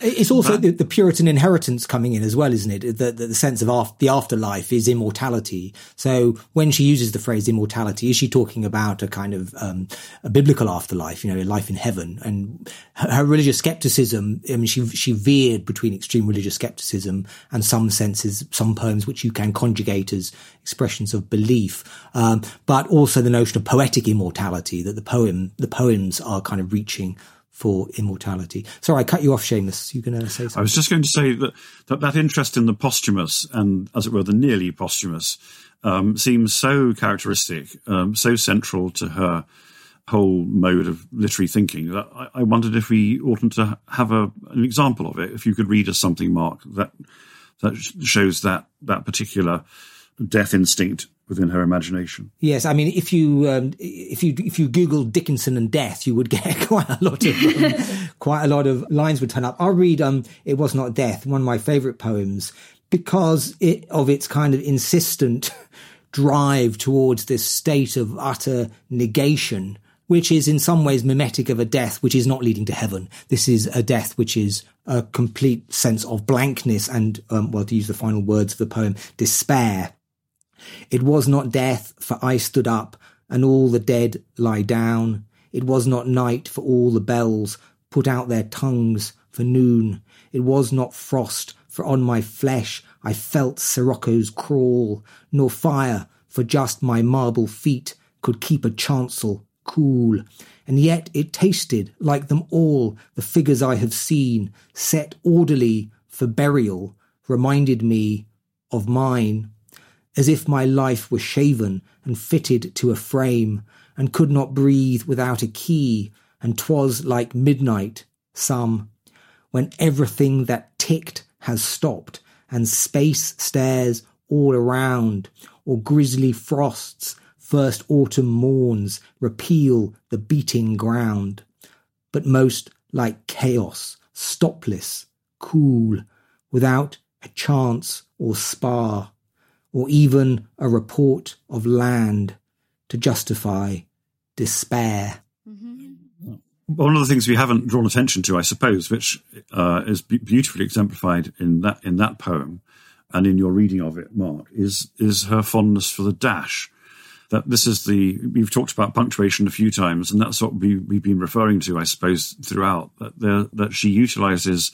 it's also the, the, Puritan inheritance coming in as well, isn't it? The, the, the sense of af- the afterlife is immortality. So when she uses the phrase immortality, is she talking about a kind of um, a biblical afterlife, you know, a life in heaven? And her, her, religious skepticism, I mean, she she veered between extreme religious skepticism and some senses, some poems which you can conjugate as expressions of belief, um, but also the notion of poetic immortality that the poem, the poems are kind of reaching for immortality. Sorry, I cut you off, Seamus. You to say something? I was just going to say that that, that interest in the posthumous and, as it were, the nearly posthumous um, seems so characteristic, um, so central to her whole mode of literary thinking that I, I wondered if we oughtn't to have a, an example of it. If you could read us something, Mark, that that shows that that particular death instinct within her imagination. Yes, I mean, if you um, if you if you Google Dickinson and death, you would get quite a lot of um, quite a lot of lines would turn up. I'll read um, "It Was Not Death," one of my favourite poems, because it of its kind of insistent drive towards this state of utter negation. Which is in some ways mimetic of a death which is not leading to heaven. This is a death which is a complete sense of blankness and, um, well, to use the final words of the poem, despair it was not death, for I stood up, and all the dead lie down. It was not night, for all the bells put out their tongues for noon. It was not frost, for on my flesh I felt siroccos crawl, nor fire, for just my marble feet could keep a chancel cool. And yet it tasted like them all, the figures I have seen, set orderly for burial, reminded me of mine as if my life were shaven and fitted to a frame, and could not breathe without a key, and 'twas like midnight, some, when everything that ticked has stopped, and space stares all around, or grisly frosts, first autumn morns, repeal the beating ground. But most like chaos, stopless, cool, without a chance or spar or even a report of land to justify despair. Mm-hmm. One of the things we haven't drawn attention to, I suppose, which uh, is beautifully exemplified in that in that poem and in your reading of it, Mark, is is her fondness for the dash. That this is the we've talked about punctuation a few times, and that's what we, we've been referring to, I suppose, throughout. That there, that she utilizes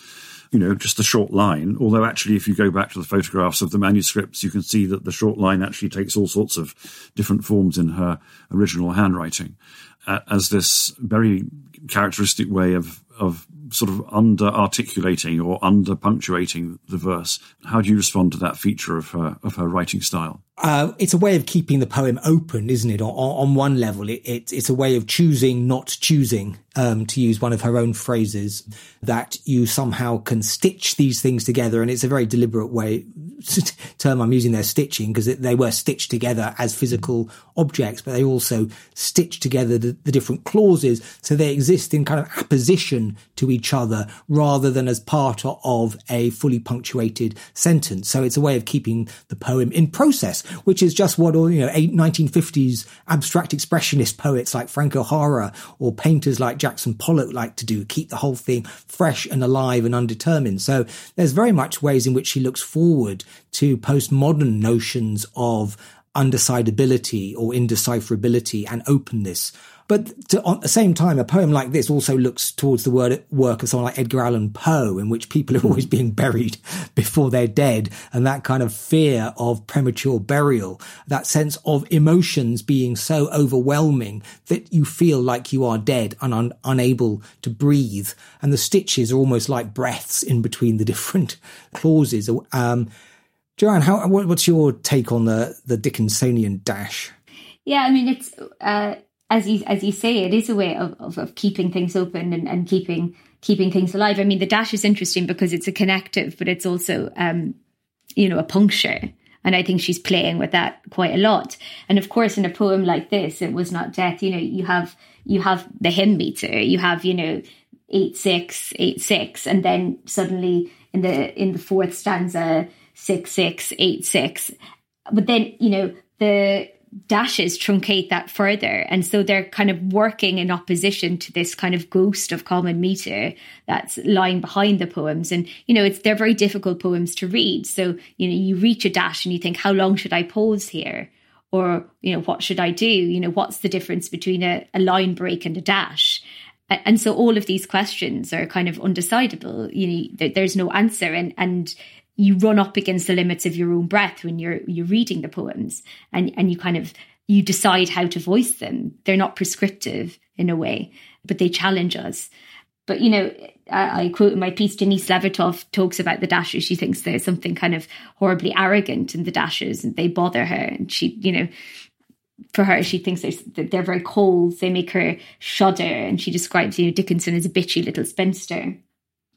you know, just the short line. Although actually, if you go back to the photographs of the manuscripts, you can see that the short line actually takes all sorts of different forms in her original handwriting, uh, as this very characteristic way of of sort of under articulating or under punctuating the verse. How do you respond to that feature of her of her writing style? Uh, it's a way of keeping the poem open, isn't it? On, on one level, it, it, it's a way of choosing, not choosing, um, to use one of her own phrases, that you somehow can stitch these things together. And it's a very deliberate way, term I'm using there, stitching, because they were stitched together as physical objects, but they also stitch together the, the different clauses. So they exist in kind of apposition to each other rather than as part of a fully punctuated sentence. So it's a way of keeping the poem in process which is just what all, you know, 1950s abstract expressionist poets like Frank O'Hara or painters like Jackson Pollock like to do, keep the whole thing fresh and alive and undetermined. So there's very much ways in which she looks forward to postmodern notions of undecidability or indecipherability and openness but to, at the same time, a poem like this also looks towards the word, work of someone like Edgar Allan Poe, in which people are always being buried before they're dead, and that kind of fear of premature burial, that sense of emotions being so overwhelming that you feel like you are dead and un- unable to breathe, and the stitches are almost like breaths in between the different clauses. Um, Joanne, how, what's your take on the the Dickinsonian dash? Yeah, I mean it's. Uh as you as you say, it is a way of, of, of keeping things open and, and keeping keeping things alive. I mean, the dash is interesting because it's a connective, but it's also um, you know a puncture. And I think she's playing with that quite a lot. And of course, in a poem like this, it was not death. You know, you have you have the hymn meter, you have you know eight six eight six, and then suddenly in the in the fourth stanza six six eight six. But then you know the dashes truncate that further. And so they're kind of working in opposition to this kind of ghost of common meter that's lying behind the poems. And, you know, it's they're very difficult poems to read. So, you know, you reach a dash and you think, how long should I pause here? Or, you know, what should I do? You know, what's the difference between a, a line break and a dash? And so all of these questions are kind of undecidable. You know, there's no answer. And, and you run up against the limits of your own breath when you're you're reading the poems and and you kind of you decide how to voice them they're not prescriptive in a way but they challenge us But, you know, I, I quote in my piece, Denise Levertov talks about the Dashes. She thinks there's something kind of horribly arrogant in the Dashes and they bother her. And she, you know, for her, she thinks that they're very cold. They make her shudder. And she describes, you know, Dickinson as a bitchy little spinster.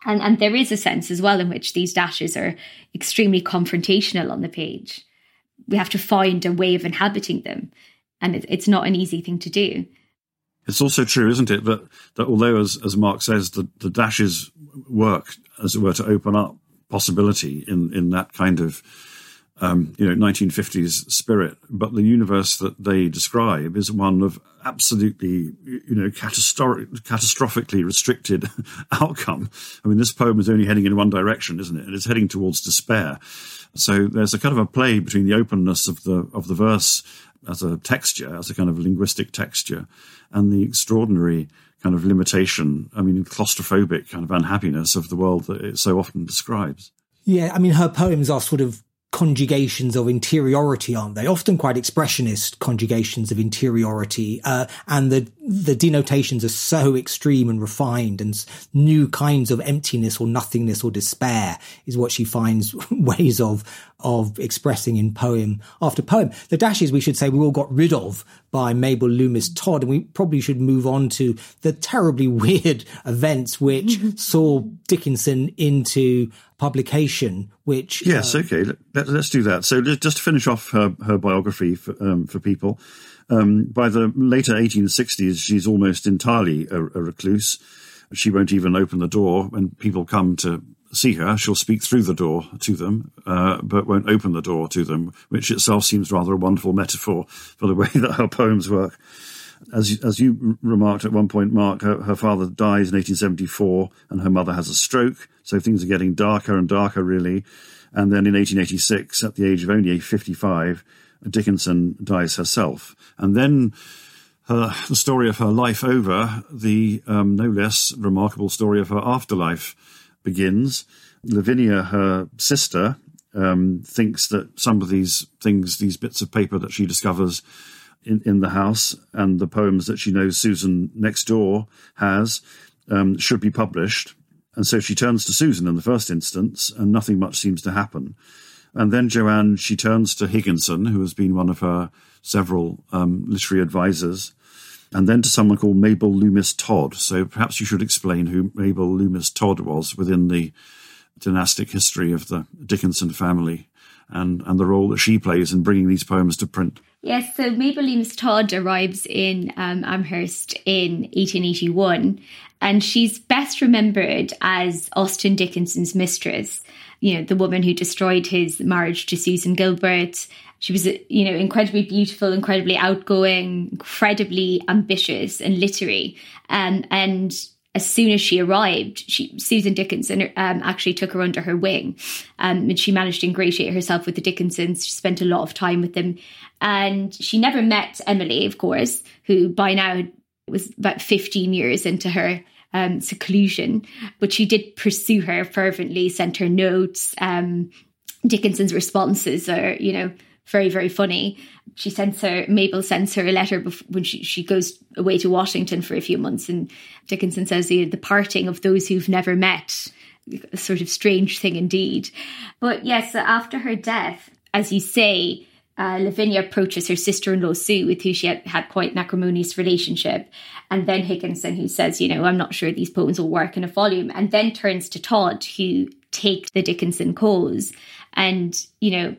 And, and there is a sense as well in which these dashes are extremely confrontational on the page. We have to find a way of inhabiting them. And it, it's not an easy thing to do. It's also true, isn't it, that, that although, as, as Mark says, the, the dashes work, as it were, to open up possibility in, in that kind of um, you know 1950s spirit, but the universe that they describe is one of absolutely you know catastrophic, catastrophically restricted outcome. I mean, this poem is only heading in one direction, isn't it? And It's heading towards despair. So there's a kind of a play between the openness of the of the verse as a texture, as a kind of linguistic texture, and the extraordinary kind of limitation. I mean, claustrophobic kind of unhappiness of the world that it so often describes. Yeah, I mean, her poems are sort of conjugations of interiority, aren't they? Often quite expressionist conjugations of interiority, uh, and the the denotations are so extreme and refined, and new kinds of emptiness or nothingness or despair is what she finds ways of of expressing in poem after poem. The dashes, we should say, we all got rid of by Mabel Loomis Todd, and we probably should move on to the terribly weird events which saw Dickinson into publication. Which yes, uh, okay, Let, us do that. So just to finish off her her biography for um, for people. Um, by the later 1860s, she's almost entirely a, a recluse. She won't even open the door when people come to see her. She'll speak through the door to them, uh, but won't open the door to them, which itself seems rather a wonderful metaphor for the way that her poems work. As, as you remarked at one point, Mark, her, her father dies in 1874 and her mother has a stroke. So things are getting darker and darker, really. And then in 1886, at the age of only 55, Dickinson dies herself. And then her, the story of her life over, the um, no less remarkable story of her afterlife begins. Lavinia, her sister, um, thinks that some of these things, these bits of paper that she discovers in, in the house and the poems that she knows Susan next door has um, should be published. And so she turns to Susan in the first instance, and nothing much seems to happen. And then Joanne, she turns to Higginson, who has been one of her several um, literary advisors, and then to someone called Mabel Loomis Todd. So perhaps you should explain who Mabel Loomis Todd was within the dynastic history of the Dickinson family and, and the role that she plays in bringing these poems to print. Yes, so Mabel Loomis Todd arrives in um, Amherst in 1881, and she's best remembered as Austin Dickinson's mistress you know, the woman who destroyed his marriage to Susan Gilbert. She was, you know, incredibly beautiful, incredibly outgoing, incredibly ambitious and literary. Um, and as soon as she arrived, she, Susan Dickinson um, actually took her under her wing, um, and she managed to ingratiate herself with the Dickinsons. She spent a lot of time with them, and she never met Emily, of course, who by now was about fifteen years into her um, seclusion, but she did pursue her fervently, sent her notes. Um, Dickinson's responses are, you know, very, very funny. She sends her, Mabel sends her a letter when she, she goes away to Washington for a few months. And Dickinson says, the, the parting of those who've never met, a sort of strange thing indeed. But yes, after her death, as you say, uh, Lavinia approaches her sister-in-law Sue, with who she had, had quite an acrimonious relationship, and then Higginson, who says, you know, I'm not sure these poems will work in a volume, and then turns to Todd, who takes the Dickinson cause, and you know,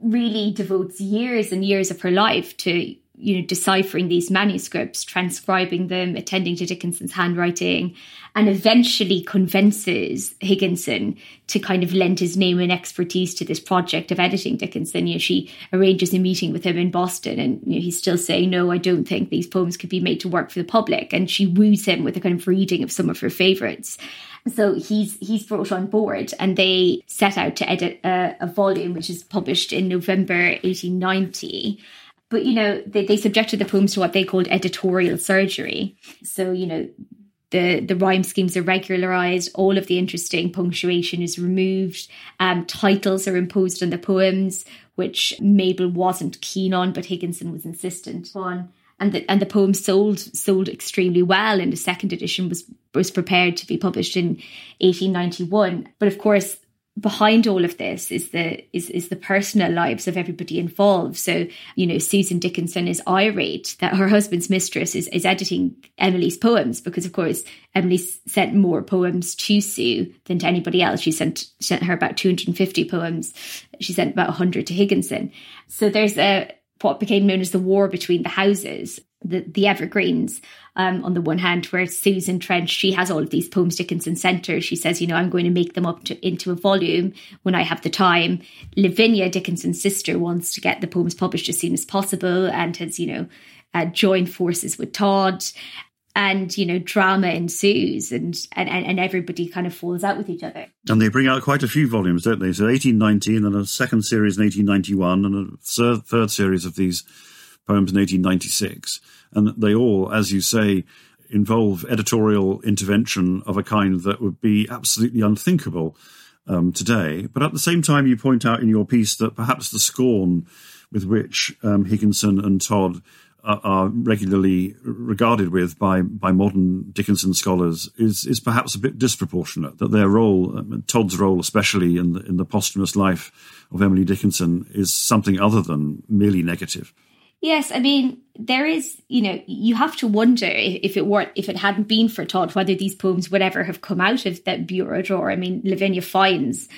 really devotes years and years of her life to you know deciphering these manuscripts transcribing them attending to dickinson's handwriting and eventually convinces higginson to kind of lend his name and expertise to this project of editing dickinson. You know she arranges a meeting with him in boston and you know, he's still saying no i don't think these poems could be made to work for the public. And she woos him with a kind of reading of some of her favorites. So he's he's brought on board, and they set out to edit a, a volume which is published in November 1890 but, you know, they, they subjected the poems to what they called editorial surgery. So, you know, the, the rhyme schemes are regularized, all of the interesting punctuation is removed, um, titles are imposed on the poems, which Mabel wasn't keen on, but Higginson was insistent on. and the and the poem sold sold extremely well and the second edition was was prepared to be published in 1891 but of course behind all of this is the is is the personal lives of everybody involved. So you know susan dickinson is irate that her husband's mistress is, is editing emily's poems because of course emily sent more poems to sue than to anybody else. She sent sent her about 250 poems. She sent about 100 to higginson. So there's a what became known as the war between the houses, the, the evergreens. Um, on the one hand, where Susan Trench, she has all of these poems Dickinson sent her. She says, you know, I'm going to make them up to, into a volume when I have the time. Lavinia, Dickinson's sister, wants to get the poems published as soon as possible and has, you know, uh, joined forces with Todd and you know drama ensues and, and and everybody kind of falls out with each other and they bring out quite a few volumes don't they so 1819 and a second series in 1891 and a third series of these poems in 1896 and they all as you say involve editorial intervention of a kind that would be absolutely unthinkable um, today but at the same time you point out in your piece that perhaps the scorn with which um, higginson and todd are regularly regarded with by, by modern Dickinson scholars is, is perhaps a bit disproportionate. That their role, um, Todd's role, especially in the, in the posthumous life of Emily Dickinson, is something other than merely negative. Yes, I mean there is, you know, you have to wonder if, if it weren't, if it hadn't been for Todd, whether these poems would ever have come out of that bureau drawer. I mean, Lavinia finds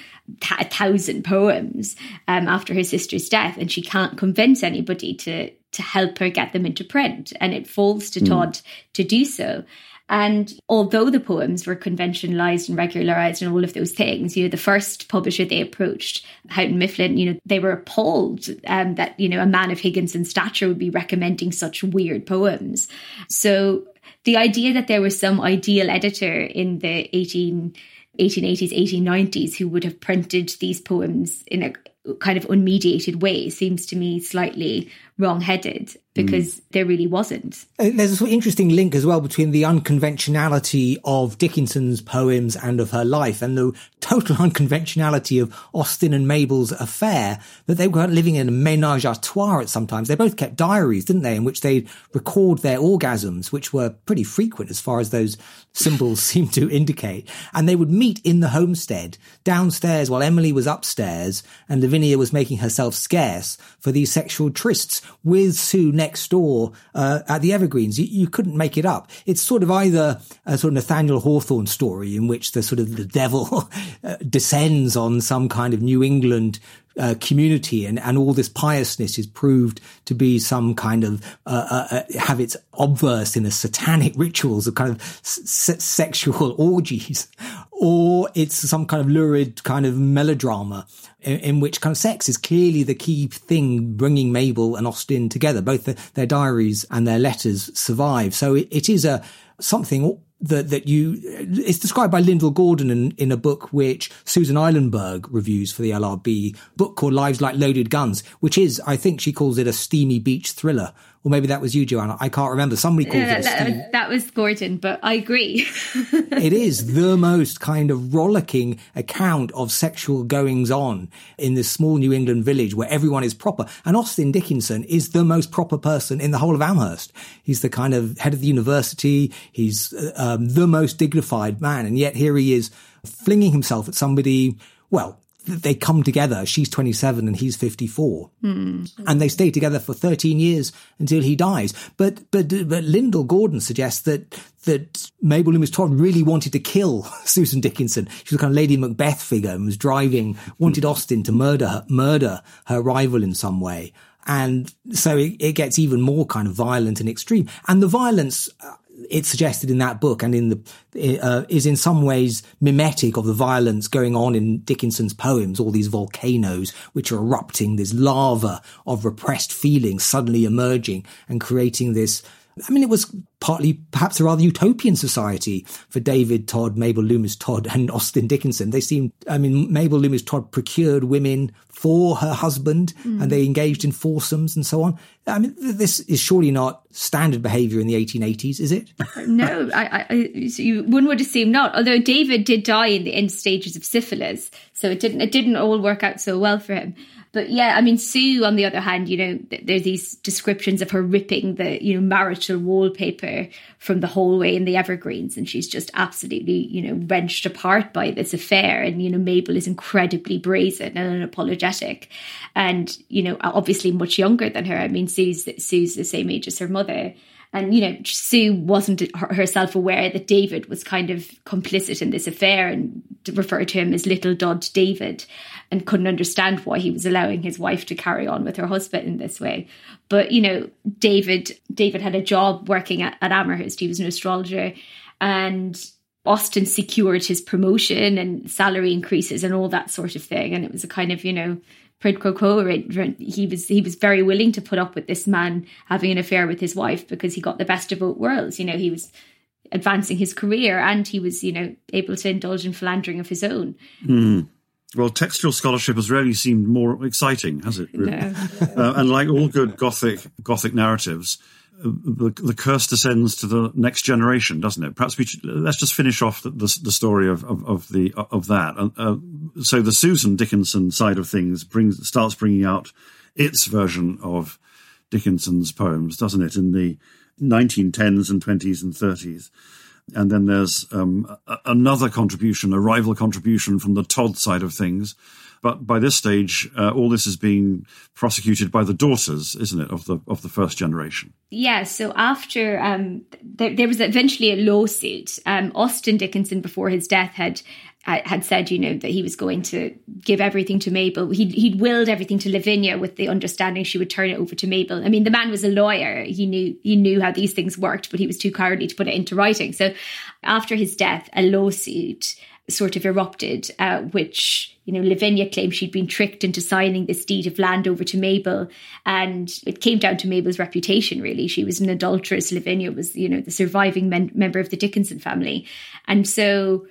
a thousand poems um, after her sister's death, and she can't convince anybody to to help her get them into print. And it falls to mm. Todd to do so. And although the poems were conventionalized and regularized and all of those things, you know, the first publisher they approached, Houghton Mifflin, you know, they were appalled um, that, you know, a man of Higginson's stature would be recommending such weird poems. So the idea that there was some ideal editor in the 18, 1880s, 1890s who would have printed these poems in a kind of unmediated way seems to me slightly wrong-headed because mm. there really wasn't. There's a sort of interesting link as well between the unconventionality of Dickinson's poems and of her life and the total unconventionality of Austin and Mabel's affair that they weren't living in a menage a trois at sometimes. They both kept diaries, didn't they, in which they'd record their orgasms, which were pretty frequent as far as those symbols seem to indicate. And they would meet in the homestead downstairs while Emily was upstairs and Lavinia was making herself scarce for these sexual trysts with Sue next door uh, at the Evergreens. You, you, couldn't make it up. It's sort of either a sort of Nathaniel Hawthorne story in which the sort of the devil uh, descends on some kind of New England uh, community and, and all this piousness is proved to be some kind of uh, uh, uh have its obverse in the satanic rituals of kind of s- sexual orgies or it's some kind of lurid kind of melodrama in, in, which kind of sex is clearly the key thing bringing Mabel and Austin together. Both the, their diaries and their letters survive. So it, it is a something that that you it's described by Lyndall Gordon in, in a book which Susan Eilenberg reviews for the LRB book called Lives Like Loaded Guns, which is I think she calls it a steamy beach thriller or maybe that was you, Joanna. I can't remember. Somebody called yeah, it. That, that, was Gordon, but I agree. it is the most kind of rollicking account of sexual goings on in this small New England village where everyone is proper. And Austin Dickinson is the most proper person in the whole of Amherst. He's the kind of head of the university. He's uh, um, the most dignified man. And yet here he is flinging himself at somebody, well, they come together. She's 27 and he's 54. Mm. And they stay together for 13 years until he dies. But, but, but Lyndall Gordon suggests that, that Mabel Loomis Todd really wanted to kill Susan Dickinson. She was a kind of Lady Macbeth figure and was driving, wanted Austin to murder her, murder her rival in some way. And so it, it gets even more kind of violent and extreme. And the violence, uh, it's suggested in that book and in the uh, is in some ways mimetic of the violence going on in Dickinson's poems. All these volcanoes which are erupting, this lava of repressed feelings suddenly emerging and creating this. I mean, it was partly perhaps a rather utopian society for David Todd, Mabel Loomis Todd, and Austin Dickinson. They seemed, I mean, Mabel Loomis Todd procured women for her husband mm. and they engaged in foursomes and so on. I mean, this is surely not standard behavior in the 1880s, is it? no, I, I, you, one would assume not. Although David did die in the end stages of syphilis, so it didn't, it didn't all work out so well for him. But yeah, I mean, Sue, on the other hand, you know, there's these descriptions of her ripping the, you know, marital wallpaper from the hallway in the Evergreens. And she's just absolutely, you know, wrenched apart by this affair. And, you know, Mabel is incredibly brazen and unapologetic. And, you know, obviously much younger than her. I mean, Sue's, Sue's the same age as her mother. And, you know, Sue wasn't herself aware that David was kind of complicit in this affair and referred to him as little Dod David and couldn't understand why he was allowing his wife to carry on with her husband in this way. But, you know, David, David had a job working at, at Amherst. He was an astrologer and Austin secured his promotion and salary increases and all that sort of thing. And it was a kind of, you know, quid pro quo. He was he was very willing to put up with this man having an affair with his wife because he got the best of both worlds. You know, he was advancing his career and he was, you know, able to indulge in philandering of his own. Mm. Well, textual scholarship has rarely seemed more exciting, has it? Really? No. uh, and like all good Gothic Gothic narratives, the, the curse descends to the next generation, doesn't it? Perhaps we should, let's just finish off the, the, the story of, of, of, the of that. Uh, so the Susan Dickinson side of things brings starts bringing out its version of Dickinson's poems, doesn't it? In the 1910s and 20s and 30s. And then there's um, another contribution, a rival contribution from the Todd side of things, but by this stage, uh, all this is being prosecuted by the daughters, isn't it, of the of the first generation? Yeah. So after um, there, there, was eventually a lawsuit. Um, Austin Dickinson, before his death, had uh, had said, you know, that he was going to give everything to Mabel. He'd, he'd willed everything to Lavinia with the understanding she would turn it over to Mabel. I mean, the man was a lawyer. He knew he knew how these things worked, but he was too cowardly to put it into writing. So, after his death, a lawsuit sort of erupted, uh, which, you know, Lavinia claimed she'd been tricked into signing this deed of land over to Mabel. And it came down to Mabel's reputation, really. She was an adulteress. Lavinia was, you know, the surviving men- member of the Dickinson family. And so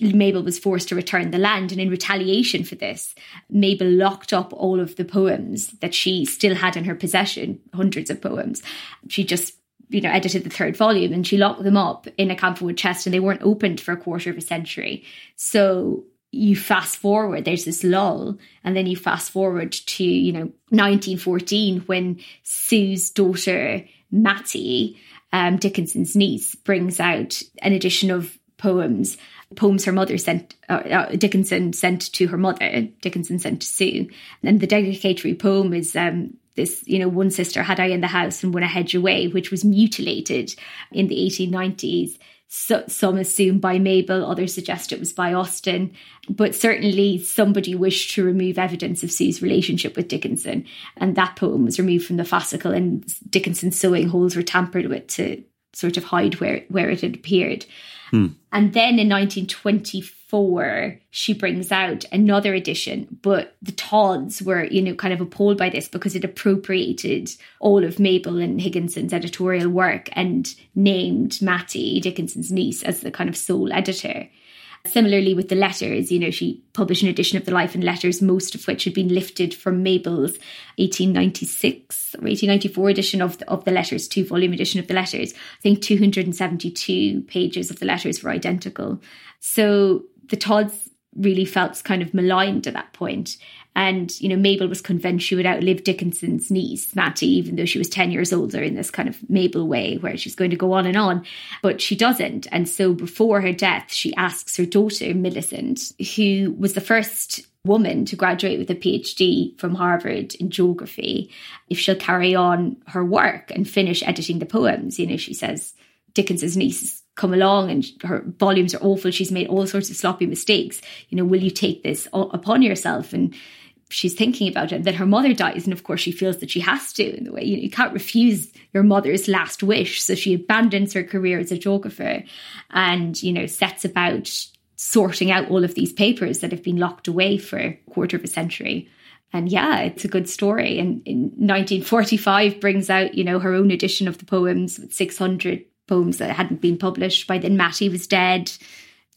Mabel was forced to return the land. And in retaliation for this, Mabel locked up all of the poems that she still had in her possession, hundreds of poems. She just you know, edited the third volume and she locked them up in a camphor wood chest and they weren't opened for a quarter of a century. So you fast forward, there's this lull, and then you fast forward to, you know, 1914 when Sue's daughter, Mattie, um, Dickinson's niece, brings out an edition of poems, poems her mother sent, uh, uh, Dickinson sent to her mother, Dickinson sent to Sue. And the dedicatory poem is um, this, you know, one sister had I in the house and won a hedge away, which was mutilated in the 1890s. So, some assume by Mabel, others suggest it was by Austin, but certainly somebody wished to remove evidence of Sue's relationship with Dickinson, and that poem was removed from the fascicle, and Dickinson's sewing holes were tampered with to sort of hide where where it had appeared. Hmm. And then in 1924, she brings out another edition, but the Todds were, you know, kind of appalled by this because it appropriated all of Mabel and Higginson's editorial work and named Mattie, Dickinson's niece, as the kind of sole editor. Similarly, with the letters, you know, she published an edition of the Life and Letters, most of which had been lifted from Mabel's 1896 or 1894 edition of the, of the letters, two volume edition of the letters. I think 272 pages of the letters were identical. So the Todds really felt kind of maligned at that point. And, you know, Mabel was convinced she would outlive Dickinson's niece, Mattie, even though she was 10 years older in this kind of Mabel way where she's going to go on and on. But she doesn't. And so before her death, she asks her daughter, Millicent, who was the first woman to graduate with a PhD from Harvard in geography, if she'll carry on her work and finish editing the poems. You know, she says Dickinson's niece come along and her volumes are awful. She's made all sorts of sloppy mistakes. You know, will you take this upon yourself? And she's thinking about it. Then her mother dies, and of course she feels that she has to in the way you know you can't refuse your mother's last wish. So she abandons her career as a geographer, and you know sets about sorting out all of these papers that have been locked away for a quarter of a century. And yeah, it's a good story. And in 1945 brings out, you know, her own edition of the poems with 600 poems that hadn't been published. By then, Mattie was dead.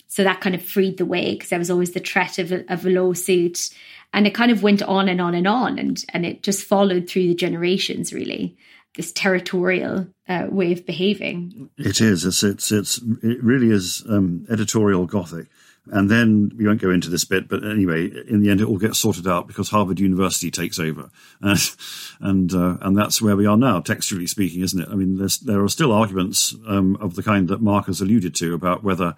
So that kind of freed the way because there was always the threat of a, of a lawsuit. And it kind of went on and on and on. And, and it just followed through the generations, really this territorial uh, way of behaving. It is. It's. It's. it's it really is um, editorial Gothic. And then we won't go into this bit, but anyway, in the end, it all gets sorted out because Harvard University takes over, and and, uh, and that's where we are now, textually speaking, isn't it? I mean, there are still arguments um, of the kind that Mark has alluded to about whether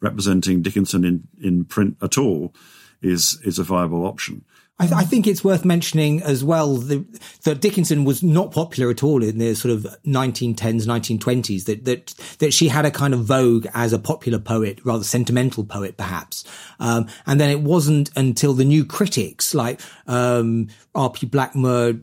representing Dickinson in, in print at all is is a viable option. I, th- I, think it's worth mentioning as well that Dickinson was not popular at all in the sort of 1910s, 1920s. That that that she had a kind of vogue as a popular poet, rather sentimental poet, perhaps. Um, and then it wasn't until the new critics like um, R.P. Blackmur,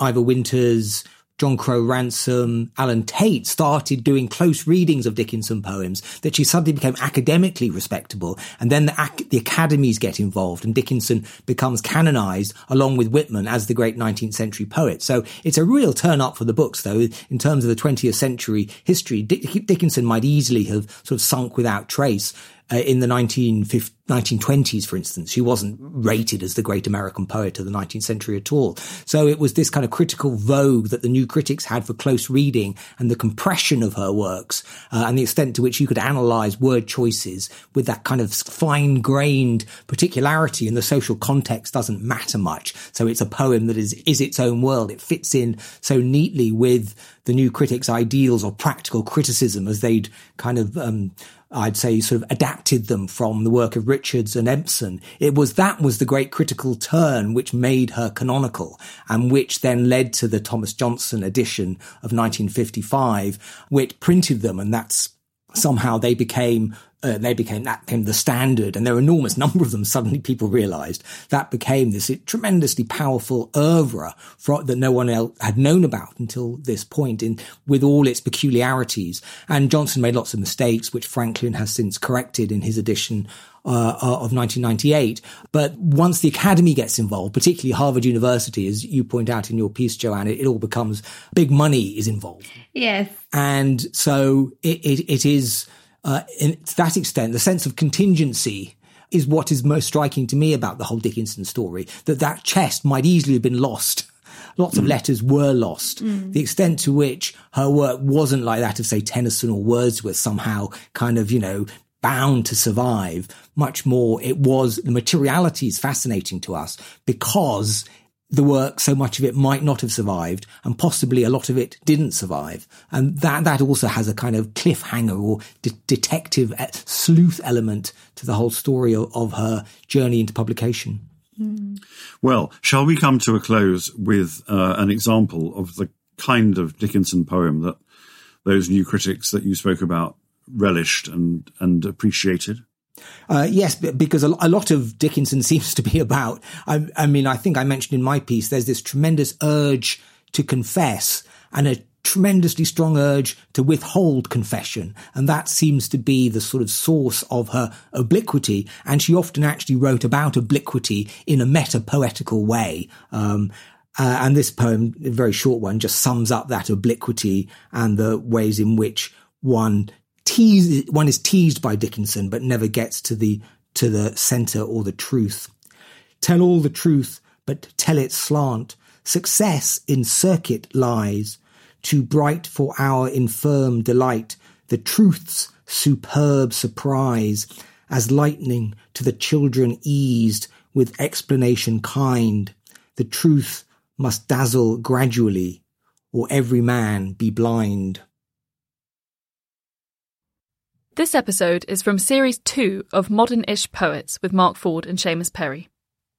Yvor Winters, John Crowe Ransom, Allen Tate started doing close readings of Dickinson poems that she suddenly became academically respectable. And then the, the academies get involved and Dickinson becomes canonized along with Whitman as the great 19th century poet. So it's a real turn up for the books though. In terms of the 20th century history, Dick- Dickinson might easily have sort of sunk without trace uh, in the 1920s, for instance. She wasn't rated as the great American poet of the 19th century at all. So it was this kind of critical vogue that the new critics had for close reading and the compression of her works uh, and the extent to which you could analyze word choices with that kind of fine grained particularity and the social context doesn't matter much. So it's a poem that is, is its own world. It fits in so neatly with the new critics' ideals or practical criticism as they'd kind of um, I'd say sort of adapted them from the work of Richards and Empson. It was that was the great critical turn which made her canonical and which then led to the Thomas Johnson edition of 1955, which printed them. And that's somehow they became uh, they became that became the standard, and there were enormous number of them. Suddenly, people realised that became this tremendously powerful oeuvre for, that no one else had known about until this point, in with all its peculiarities. And Johnson made lots of mistakes, which Franklin has since corrected in his edition uh, uh of 1998. But once the academy gets involved, particularly Harvard University, as you point out in your piece, Joanne, it, it all becomes big money is involved. Yes. And so it, it, it is uh, in, to that extent, the sense of contingency is what is most striking to me about the whole Dickinson story. That that chest might easily have been lost. Lots mm. of letters were lost. Mm. The extent to which her work wasn't like that of, say, Tennyson or Wordsworth, somehow kind of, you know, bound to survive. Much more, it was the materiality is fascinating to us because the work, so much of it might not have survived, and possibly a lot of it didn't survive. And that, that also has a kind of cliffhanger or de- detective uh, sleuth element to the whole story of, of her journey into publication. Mm. Well, shall we come to a close with uh, an example of the kind of Dickinson poem that those new critics that you spoke about relished and, and appreciated? Uh, yes, because a, lot of Dickinson seems to be about. I, I, mean, I think I mentioned in my piece there's this tremendous urge to confess and a tremendously strong urge to withhold confession, and that seems to be the sort of source of her obliquity. And she often actually wrote about obliquity in a meta poetical way. Um, uh, and this poem, a very short one, just sums up that obliquity and the ways in which one teased, one is teased by Dickinson, but never gets to the, to the center or the truth. Tell all the truth, but tell it slant. Success in circuit lies, too bright for our infirm delight, the truth's superb surprise, as lightning to the children eased with explanation kind. The truth must dazzle gradually, or every man be blind. This episode is from Series 2 of Modern Ish Poets with Mark Ford and Seamus Perry.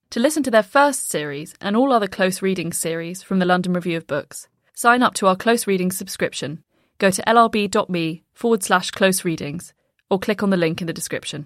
To listen to their first series and all other close reading series from the London Review of Books, sign up to our close reading subscription. Go to lrb.me forward slash close readings or click on the link in the description.